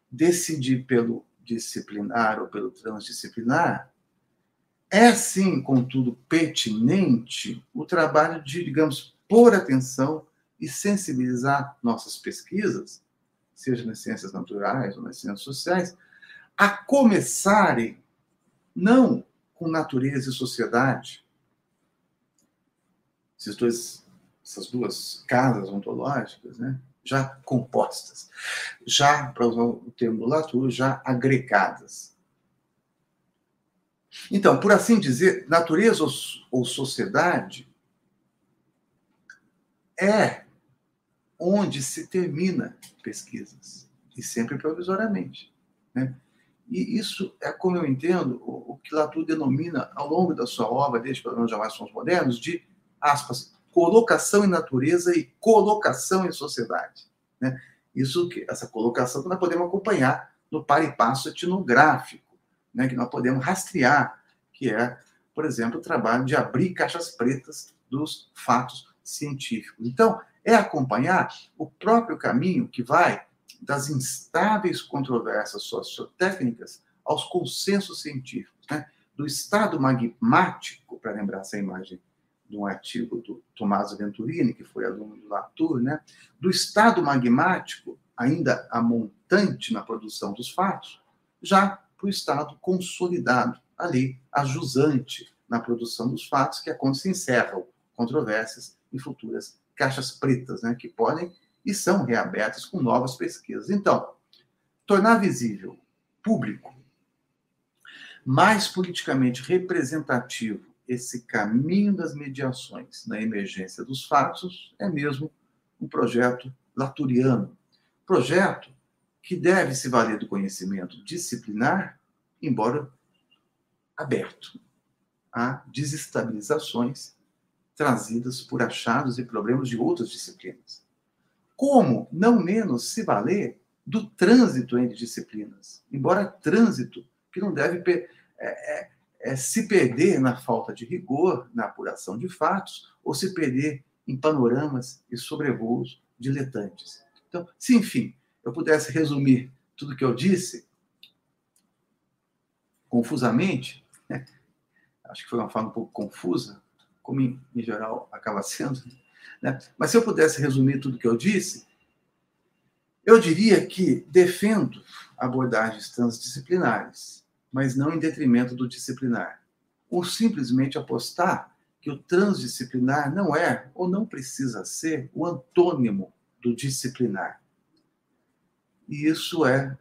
decidir pelo disciplinar ou pelo transdisciplinar, é sim, contudo, pertinente o trabalho de, digamos, pôr atenção e sensibilizar nossas pesquisas, seja nas ciências naturais ou nas ciências sociais, a começarem não com natureza e sociedade, esses dois, essas duas casas ontológicas, né, já compostas, já, para usar o termo do Latour, já agregadas. Então, por assim dizer, natureza ou, sociedade é onde se termina pesquisas, e sempre provisoriamente. Né? E isso é como eu entendo o, que Latour denomina ao longo da sua obra, desde pelo menos jamais somos modernos, de aspas, colocação em natureza e colocação em sociedade. Né? Isso essa colocação que nós podemos acompanhar no par e passo etnográfico, né? que nós podemos rastrear, que é, por exemplo, o trabalho de abrir caixas pretas dos fatos científicos. Então, é acompanhar o próprio caminho que vai das instáveis controvérsias sociotécnicas aos consensos científicos, né? do estado magmático, para lembrar essa imagem de um artigo do Tommaso Venturini, que foi aluno do Latour, né? do estado magmático, ainda a montante na produção dos fatos, já para o estado consolidado, ali, jusante na produção dos fatos, que é quando se encerram controvérsias em futuras caixas pretas, né, que podem e são reabertas com novas pesquisas. Então, tornar visível, público, mais politicamente representativo esse caminho das mediações na emergência dos fatos é mesmo um projeto laturiano. Projeto que deve se valer do conhecimento disciplinar, embora aberto a desestabilizações trazidas por achados e problemas de outras disciplinas. Como, não menos, se valer do trânsito entre disciplinas, embora trânsito que não deve é, é, é, se perder na falta de rigor, na apuração de fatos, ou se perder em panoramas e sobrevoos diletantes. Então, se, enfim, eu pudesse resumir tudo que eu disse, confusamente, Acho que foi uma fala um pouco confusa, como em, em geral acaba sendo. Né? Mas se eu pudesse resumir tudo que eu disse, eu diria que defendo abordagens transdisciplinares, mas não em detrimento do disciplinar. Ou simplesmente apostar que o transdisciplinar não é ou não precisa ser o antônimo do disciplinar. E isso é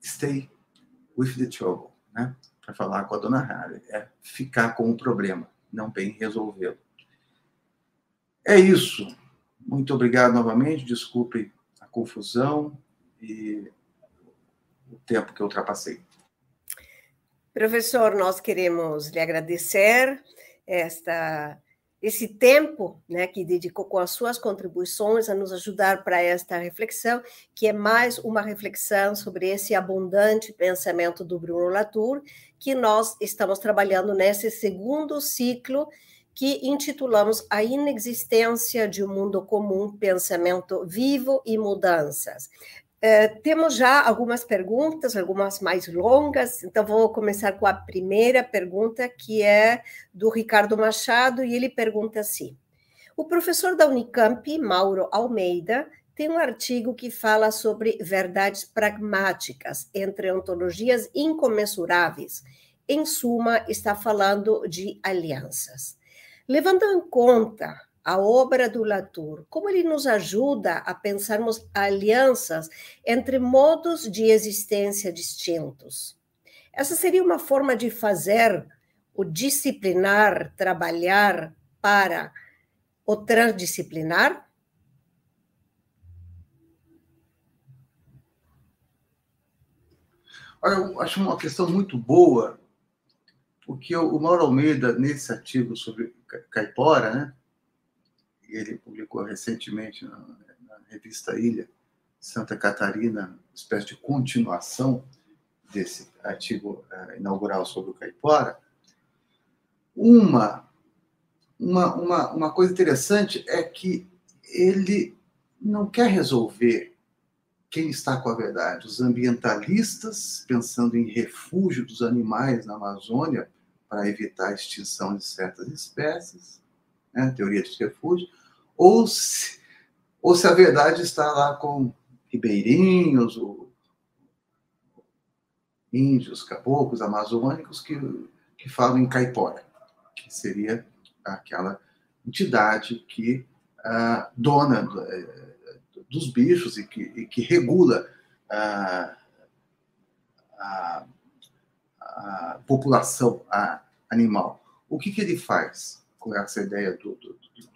stay with the trouble, né? Para falar com a dona Harry, é ficar com o problema, não bem resolvê-lo. É isso. Muito obrigado novamente. Desculpe a confusão e o tempo que eu ultrapassei. Professor, nós queremos lhe agradecer esta esse tempo né, que dedicou com as suas contribuições a nos ajudar para esta reflexão, que é mais uma reflexão sobre esse abundante pensamento do Bruno Latour, que nós estamos trabalhando nesse segundo ciclo que intitulamos A Inexistência de um Mundo Comum, Pensamento Vivo e Mudanças. É, temos já algumas perguntas, algumas mais longas, então vou começar com a primeira pergunta, que é do Ricardo Machado, e ele pergunta assim: O professor da Unicamp, Mauro Almeida, tem um artigo que fala sobre verdades pragmáticas entre ontologias incomensuráveis. Em suma, está falando de alianças. Levando em conta a obra do Latour, como ele nos ajuda a pensarmos alianças entre modos de existência distintos. Essa seria uma forma de fazer o disciplinar trabalhar para o transdisciplinar? Olha, eu acho uma questão muito boa, porque o Mauro Almeida, nesse artigo sobre Caipora, né, ele publicou recentemente na, na revista Ilha, Santa Catarina, uma espécie de continuação desse artigo uh, inaugural sobre o caipora. Uma, uma, uma, uma coisa interessante é que ele não quer resolver quem está com a verdade. Os ambientalistas, pensando em refúgio dos animais na Amazônia para evitar a extinção de certas espécies, né, teoria de refúgio, ou se, ou se a verdade está lá com ribeirinhos, ou índios, caboclos, amazônicos que, que falam em caipora, que seria aquela entidade que ah, dona eh, dos bichos e que, e que regula ah, a, a, população animal. O que, que ele faz com essa ideia do, do, de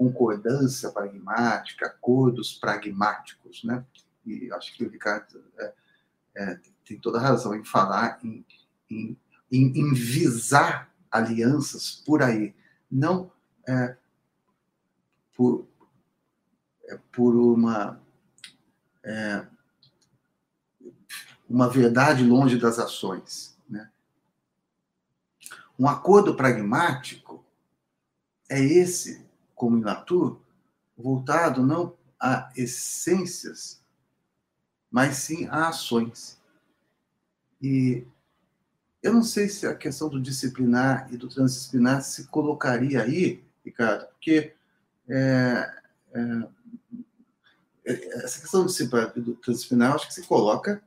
concordância pragmática, acordos pragmáticos, né? E acho que o Ricardo é, é, tem toda a razão em falar em, em, em, em visar alianças por aí, não é, por, é, por uma é, uma verdade longe das ações. Né? Um acordo pragmático é esse como em Latour, voltado não a essências, mas sim a ações. E eu não sei se a questão do disciplinar e do transdisciplinar se colocaria aí, Ricardo, porque é, é, essa questão do, do transdisciplinar, acho que se coloca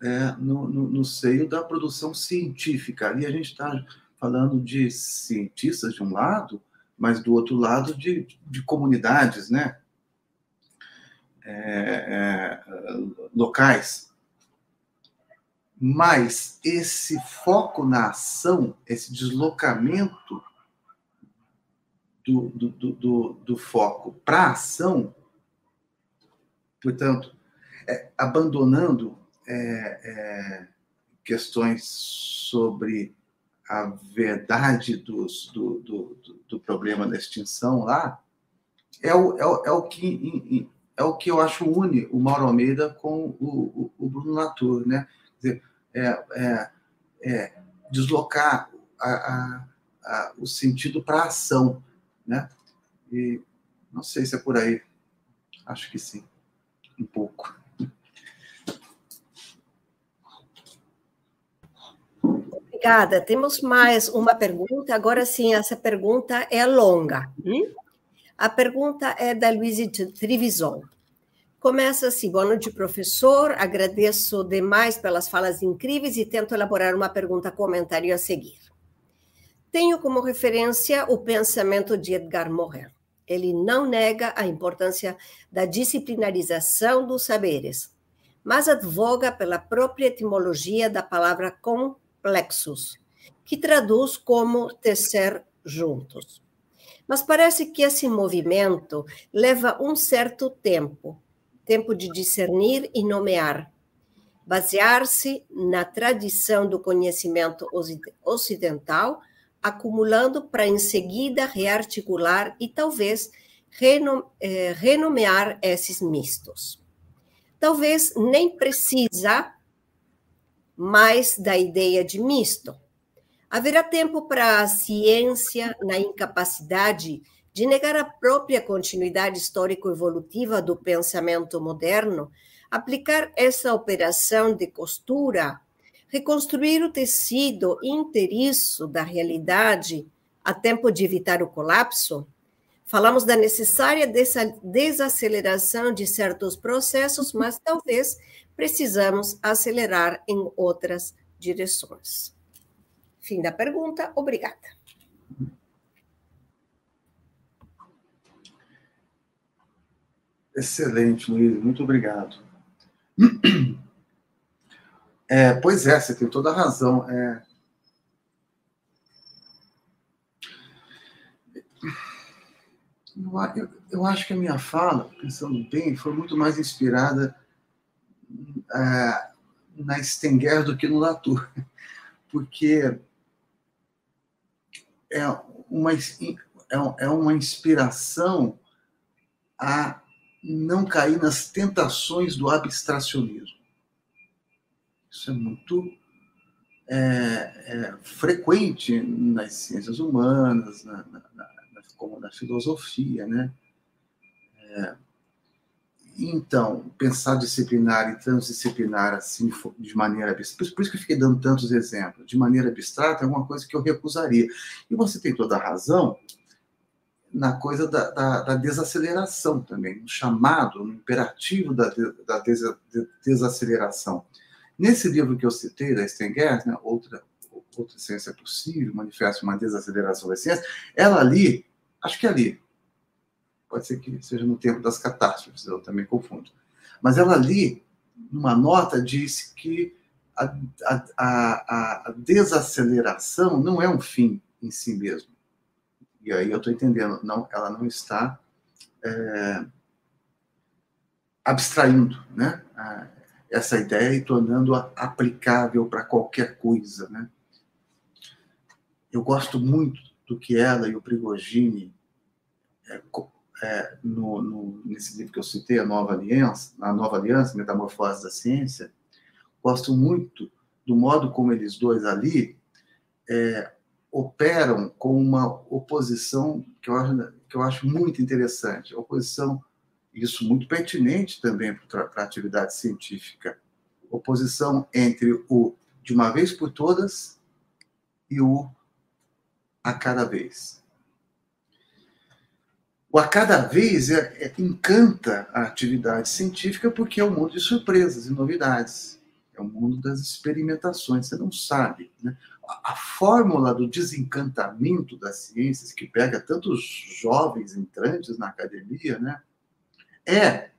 é, no, no, no, seio da produção científica. Ali a gente está falando de cientistas de um lado, mas do outro lado de, de comunidades, né? É, é, locais. Mas esse foco na ação, esse deslocamento do, do, do, do foco para a ação, portanto, é, abandonando é, é, questões sobre a verdade dos, do, do, do, problema da extinção lá é o, é o, é o que é o que eu acho une o Mauro Almeida com o, o, o Bruno Latour, né? Dizer, é, é, é deslocar a, a, a, o sentido para a ação, né? E não sei se é por aí, acho que sim, um pouco. Obrigada. Temos mais uma pergunta. Agora sim, essa pergunta é longa. Hum? A pergunta é da Luísa Trivison. Começa assim: boa noite, professor. Agradeço demais pelas falas incríveis e tento elaborar uma pergunta comentário a seguir. Tenho como referência o pensamento de Edgar Morin. Ele não nega a importância da disciplinarização dos saberes, mas advoga pela própria etimologia da palavra complexos, que traduz como tecer juntos. Mas parece que esse movimento leva um certo tempo tempo de discernir e nomear, basear-se na tradição do conhecimento ocidental, acumulando para em seguida rearticular e talvez eh, renomear esses mistos. Talvez nem precisa mais da ideia de misto. Haverá tempo para a ciência na incapacidade de negar a própria continuidade histórico-evolutiva do pensamento moderno, aplicar essa operação de costura, reconstruir o tecido inteiriço da realidade a tempo de evitar o colapso? Falamos da necessária desaceleração de certos processos, mas talvez precisamos acelerar em outras direções. Fim da pergunta. Obrigada. Excelente, Luiz, muito obrigado. É, pois é, você tem toda a razão. É... Eu, eu, acho que a minha fala, pensando bem, foi muito mais inspirada é, na Stenger do que no Latour, porque é uma, é, é uma inspiração a não cair nas tentações do abstracionismo. Isso é muito é, é, frequente nas ciências humanas, na, na, na, como na filosofia, né? É, então, pensar disciplinar e transdisciplinar assim, de maneira abstrata, por isso que eu fiquei dando tantos exemplos, de maneira abstrata é uma coisa que eu recusaria. E você tem toda a razão, na coisa da, da, da, desaceleração também, no chamado, no imperativo da, da desaceleração. Nesse livro que eu citei, da Stenger, né, outra, outra Ciência Possível, Manifesto uma Desaceleração da Ciência, ela ali, acho que é ali, pode ser que seja no tempo das catástrofes, eu também confundo, mas ela ali, numa nota, disse que a, a, a, a desaceleração não é um fim em si mesmo e aí eu estou entendendo, não, ela não está é, abstraindo né, essa ideia e tornando-a aplicável para qualquer coisa. Né? Eu gosto muito do que ela e o Prigogine, é, é, no, no, nesse livro que eu citei, A Nova Aliança, A Nova Aliança, Metamorfose da Ciência, gosto muito do modo como eles dois ali é, operam com uma oposição que eu acho, que eu acho muito interessante, oposição, isso muito pertinente também para a atividade científica, oposição entre o de uma vez por todas e o a cada vez. O a cada vez é, é, encanta a atividade científica porque é um mundo de surpresas e novidades. É o um mundo das experimentações, você não sabe. Né? a fórmula do desencantamento das ciências, que pega tantos jovens entrantes na academia, né, é,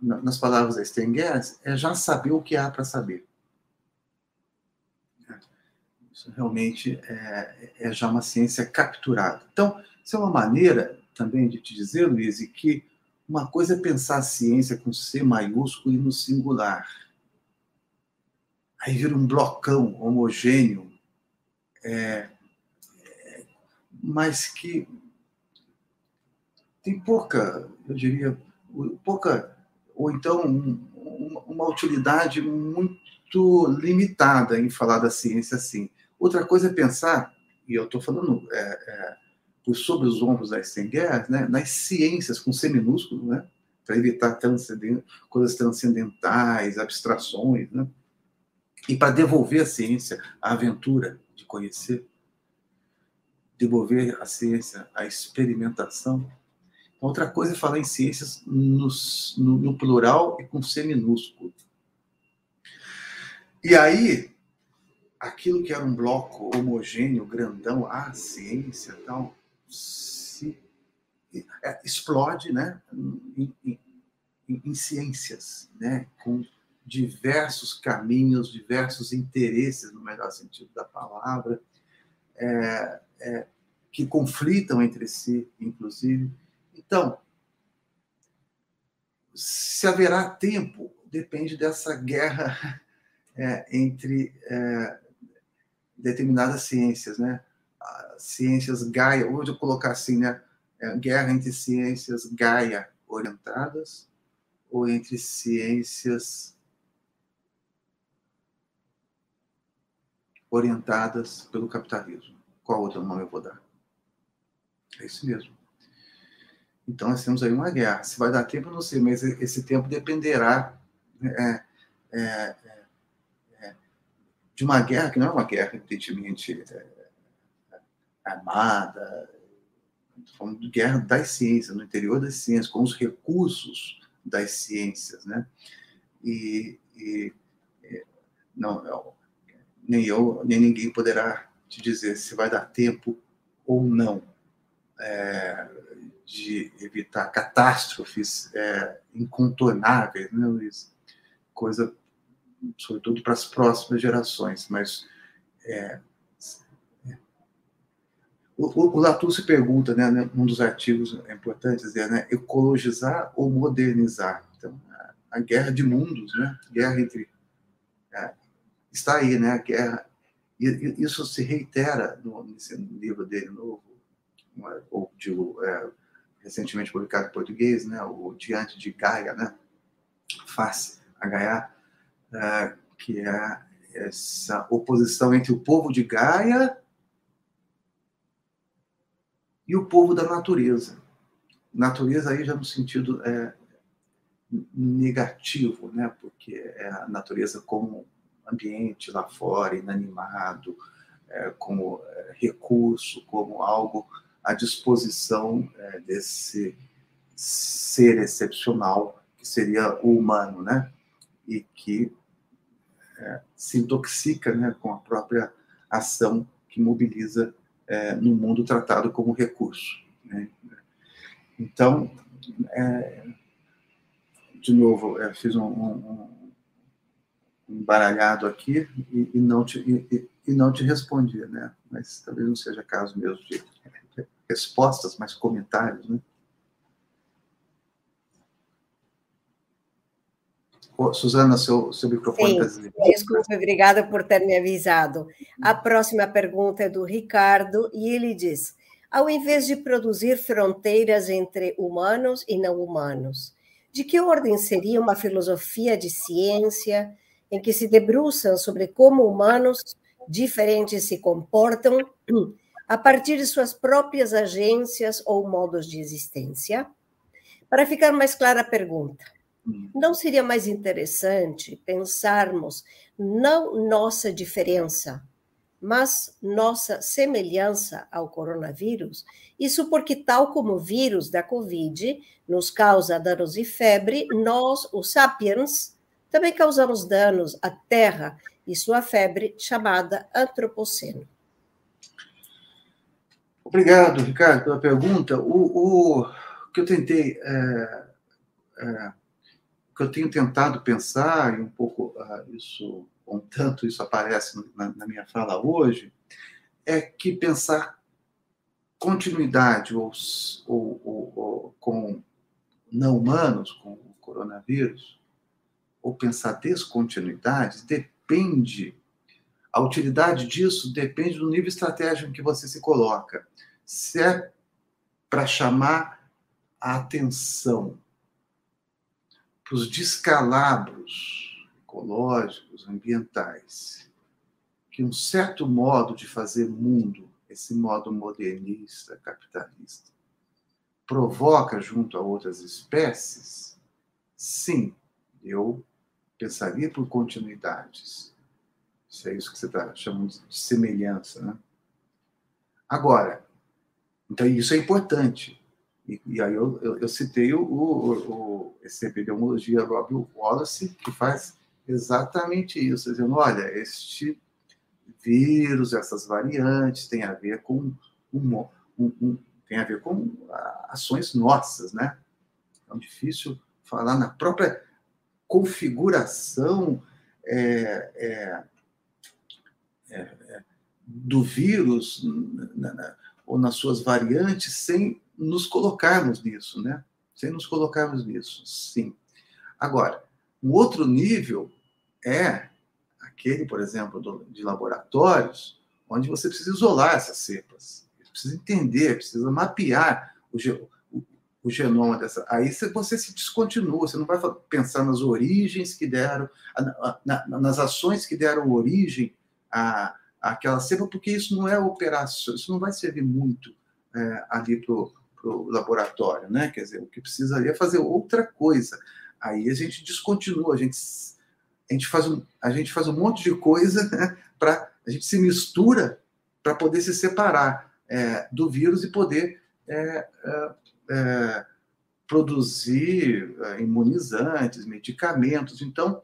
nas palavras da Stenger, é já saber o que há para saber. Isso realmente é, é, já uma ciência capturada. Então, isso é uma maneira também de te dizer, Luiz, que uma coisa é pensar a ciência com C maiúsculo e no singular aí vira um blocão homogêneo, é, é, mas que tem pouca, eu diria, pouca, ou então um, uma utilidade muito limitada em falar da ciência assim. Outra coisa é pensar, e eu estou falando é, é, por sobre os ombros da Stenger, né, nas ciências com C minúsculo, né, para evitar transcendent, coisas transcendentais, abstrações, né? e para devolver à ciência a aventura de conhecer, devolver à ciência a experimentação. Outra coisa é falar em ciências no, no, no plural e com C minúsculo. E aí, aquilo que era um bloco homogêneo, grandão, a ciência tal, se é, explode né, em, em, em, ciências, né, com diversos caminhos, diversos interesses, no melhor sentido da palavra, é, é, que conflitam entre si, inclusive. Então, se haverá tempo depende dessa guerra é, entre é, determinadas ciências, né? Ciências Gaia, vou colocar assim, né? É, guerra entre ciências Gaia orientadas ou entre ciências orientadas pelo capitalismo. Qual outro nome eu vou dar? É isso mesmo. Então, nós temos aí uma guerra. Se vai dar tempo, eu não sei, mas esse tempo dependerá é, é, é, é de uma guerra que não é uma guerra, evidentemente, é, armada. Estou falando de guerra das ciências, no interior das ciências, com os recursos das ciências. Né? E, e não, nem eu, nem ninguém poderá te dizer se vai dar tempo ou não é, de evitar catástrofes é, incontornáveis, né, Luiz? Coisa, sobretudo para as próximas gerações, mas é, é o, o Latour se pergunta, né, num dos artigos é importante dizer, né, ecologizar ou modernizar. Então, a, a guerra de mundos, né, guerra entre é, está aí, né, a guerra e isso se reitera no, nesse livro dele novo, ou é, recentemente publicado em português, né, o Diante de Gaia, né, Face a Gaia, é, que é essa oposição entre o povo de Gaia e o povo da natureza. Natureza aí já no sentido é, negativo, né, porque é a natureza como ambiente lá fora, inanimado, é, como é, recurso, como algo à disposição é, desse ser excepcional que seria o humano, né? E que é, se intoxica né, com a própria ação que mobiliza é, no mundo tratado como recurso. Né? Então, é, de novo, é, fiz um, um, um embaralhado aqui e, e não te, e, e, não te respondi, né? Mas talvez não seja caso mesmo de respostas, mas comentários, né? Oh, Suzana, seu, seu microfone está Desculpe, obrigada por ter me avisado. A próxima pergunta é do Ricardo e ele diz: ao invés de produzir fronteiras entre humanos e não humanos, de que ordem seria uma filosofia de ciência em que se debruçam sobre como humanos diferentes se comportam a partir de suas próprias agências ou modos de existência? Para ficar mais clara a pergunta. Não seria mais interessante pensarmos não nossa diferença, mas nossa semelhança ao coronavírus? Isso porque, tal como o vírus da Covid nos causa danos e febre, nós, os sapiens, também causamos danos à Terra e sua febre chamada antropoceno. Obrigado, Ricardo, pela pergunta. O, o que eu tentei, é, é, que eu tenho tentado pensar, e um pouco uh, isso, um tanto isso aparece na, na, minha fala hoje, é que pensar continuidade ou, ou, ou, ou com não humanos, com o coronavírus, ou pensar descontinuidade, depende a utilidade disso depende do nível estratégico em que você se coloca. Se é para chamar a atenção para os descalabros ecológicos, ambientais, que um certo modo de fazer mundo, esse modo modernista, capitalista, provoca junto a outras espécies, sim, eu pensaria por continuidades Se é isso que você está chamando de semelhança, né? Agora, então isso é importante. E, e aí eu, eu, eu citei o, o, o, esse epidemiologia Rob Wallace, que faz exatamente isso, dizendo, olha, este vírus, essas variantes têm a ver com um, um, um, tem a ver com ações nossas, né? É difícil falar na própria configuração é, é, é, é do vírus na, na, ou nas suas variantes sem nos colocarmos nisso, né? Sem nos colocarmos nisso, sim. Agora, um outro nível é aquele, por exemplo, do, de laboratórios, onde você precisa isolar essas cepas, precisa entender, precisa mapear o, o, o genoma dessa. Aí você se descontinua, você não vai pensar nas origens que deram, na, nas ações que deram origem a, àquela cepa, porque isso não é operação, isso não vai servir muito é, ali para o laboratório, né? Quer dizer, o que precisaria é fazer outra coisa. Aí a gente descontinua, a gente a gente faz um, a gente faz um monte de coisa né, para a gente se mistura para poder se separar é, do vírus e poder é, é, é produzir é, imunizantes, medicamentos. Então,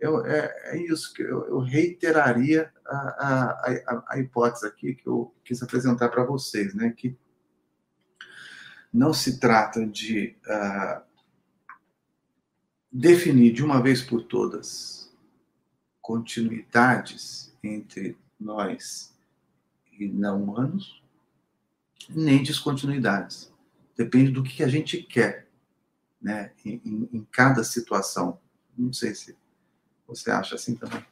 eu, é, é, isso que eu, eu reiteraria a, a, a, a, hipótese aqui que eu quis apresentar para vocês, né? Que não se trata de uh, definir de uma vez por todas continuidades entre nós e não humanos, nem descontinuidades. Depende do que a gente quer, né? Em, em, cada situação. Não sei se você acha assim também.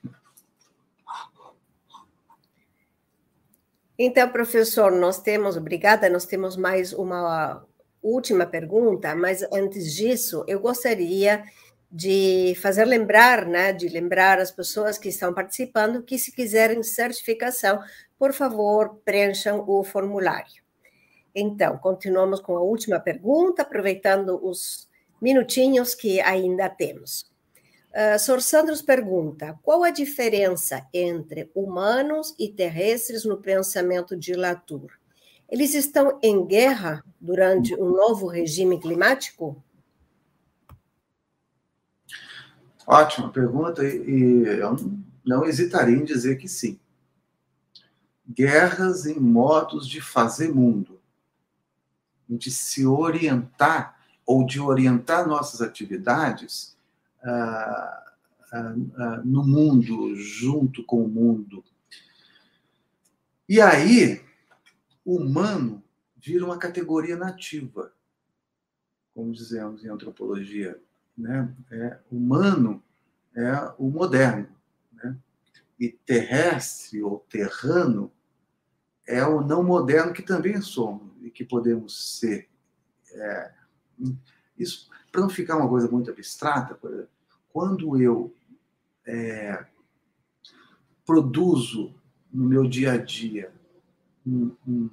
Então, professor, nós temos, obrigada, nós temos mais uma última pergunta, mas antes disso, eu gostaria de fazer lembrar, né, de lembrar as pessoas que estão participando que se quiserem certificação, por favor, preencham o formulário. Então, continuamos com a última pergunta, aproveitando os minutinhos que ainda temos. Uh, Sor Sandros pergunta: qual a diferença entre humanos e terrestres no pensamento de Latour? Eles estão em guerra durante um novo regime climático? Ótima pergunta, e eu não hesitaria em dizer que sim. Guerras em modos de fazer mundo, de se orientar ou de orientar nossas atividades ah, ah, ah, no mundo, junto com o mundo. E aí, humano vira uma categoria nativa, como dizemos em antropologia né? É, humano é o moderno, né? E terrestre ou terrano é o não moderno que também somos e que podemos ser. É, isso, para não ficar uma coisa muito abstrata, exemplo, quando eu é, produzo no meu dia a dia um,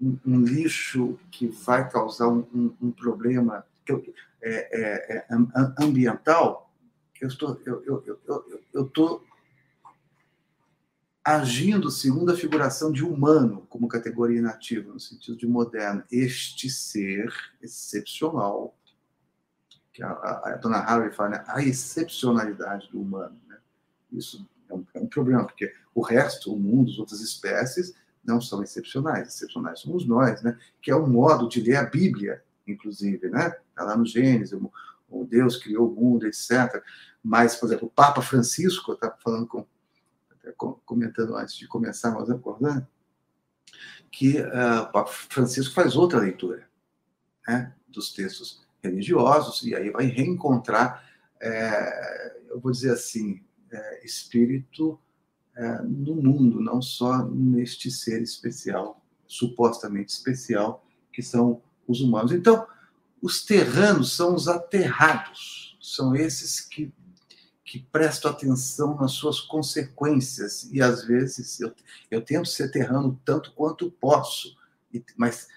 um, lixo que vai causar um, problema eu, é, é, é ambiental, eu estou eu, eu, eu, eu estou agindo segundo a figuração de humano como categoria nativa, no sentido de moderno. Este ser excepcional, que a, a, a dona Harvey fala, né? a excepcionalidade do humano. Né? Isso é um, é um, problema, porque o resto, o mundo, as outras espécies, não são excepcionais. Excepcionais somos nós, né? que é um modo de ler a Bíblia inclusive, né? Está lá no Gênesis, o Deus criou o mundo, etc. Mas, por exemplo, o Papa Francisco, eu estava falando com, comentando antes de começar, mas acordando, que uh, o Papa Francisco faz outra leitura né, dos textos religiosos e aí vai reencontrar, é, eu vou dizer assim, é, espírito é, no mundo, não só neste ser especial, supostamente especial, que são os humanos. Então, os terranos são os aterrados, são esses que, que prestam atenção nas suas consequências, e às vezes eu, eu tento ser terrano tanto quanto posso, mas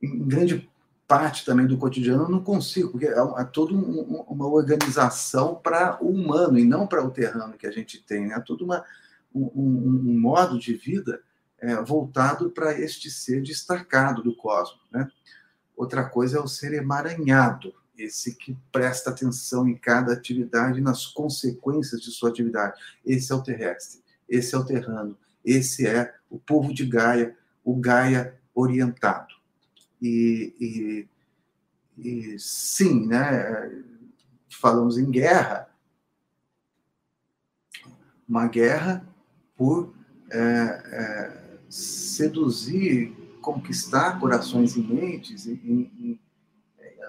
em grande parte também do cotidiano, eu não consigo, porque é, é toda um, uma organização para o humano e não para o terrano que a gente tem. Né? É todo uma, um, um, modo de vida é, voltado para este ser destacado do cosmos. Né? Outra coisa é o ser emaranhado, esse que presta atenção em cada atividade e nas consequências de sua atividade. Esse é o terrestre, esse é o terrano, esse é o povo de Gaia, o Gaia orientado. E, e, e sim, né, falamos em guerra, uma guerra por é, é, seduzir, conquistar corações e mentes. E, e,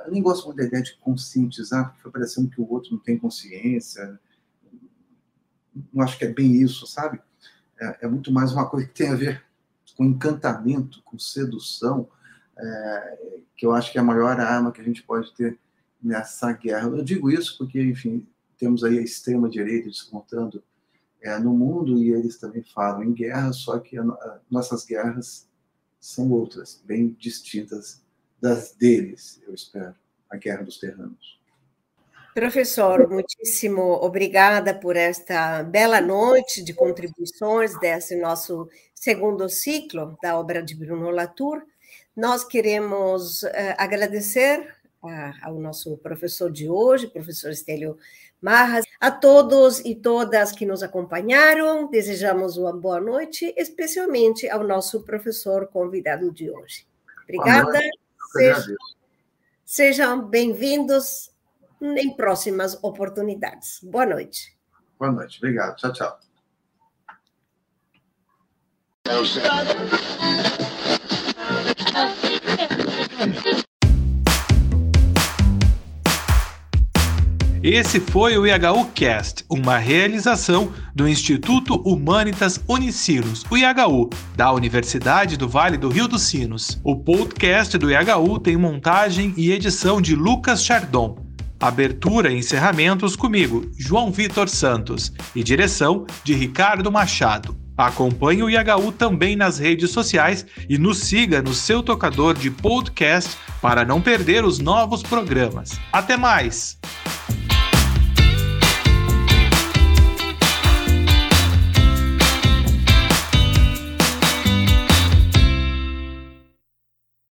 eu nem gosto muito da ideia de conscientizar, porque foi parecendo que o outro não tem consciência. Não acho que é bem isso, sabe? É, é muito mais uma coisa que tem a ver com encantamento, com sedução, é, que eu acho que é a maior arma que a gente pode ter nessa guerra. Eu digo isso porque, enfim, temos aí a extrema-direita descontando é, no mundo e eles também falam em guerra, só que a, a, nossas guerras são outras, bem distintas das deles, eu espero, a guerra dos terranos. Professor, muitíssimo obrigada por esta bela noite de contribuições desse nosso segundo ciclo da obra de Bruno Latour. Nós queremos uh, agradecer ao nosso professor de hoje, professor Estélio Marras, a todos e todas que nos acompanharam. Desejamos uma boa noite, especialmente ao nosso professor convidado de hoje. Obrigada. Sejam, sejam bem-vindos em próximas oportunidades. Boa noite. Boa noite. Obrigado. Tchau, tchau. Esse foi o IHU Cast, uma realização do Instituto Humanitas Unicinos, o IHU, da Universidade do Vale do Rio dos Sinos. O podcast do IHU tem montagem e edição de Lucas Chardon. Abertura e encerramentos comigo, João Vitor Santos, e direção de Ricardo Machado. Acompanhe o IHU também nas redes sociais e nos siga no seu tocador de podcast para não perder os novos programas. Até mais!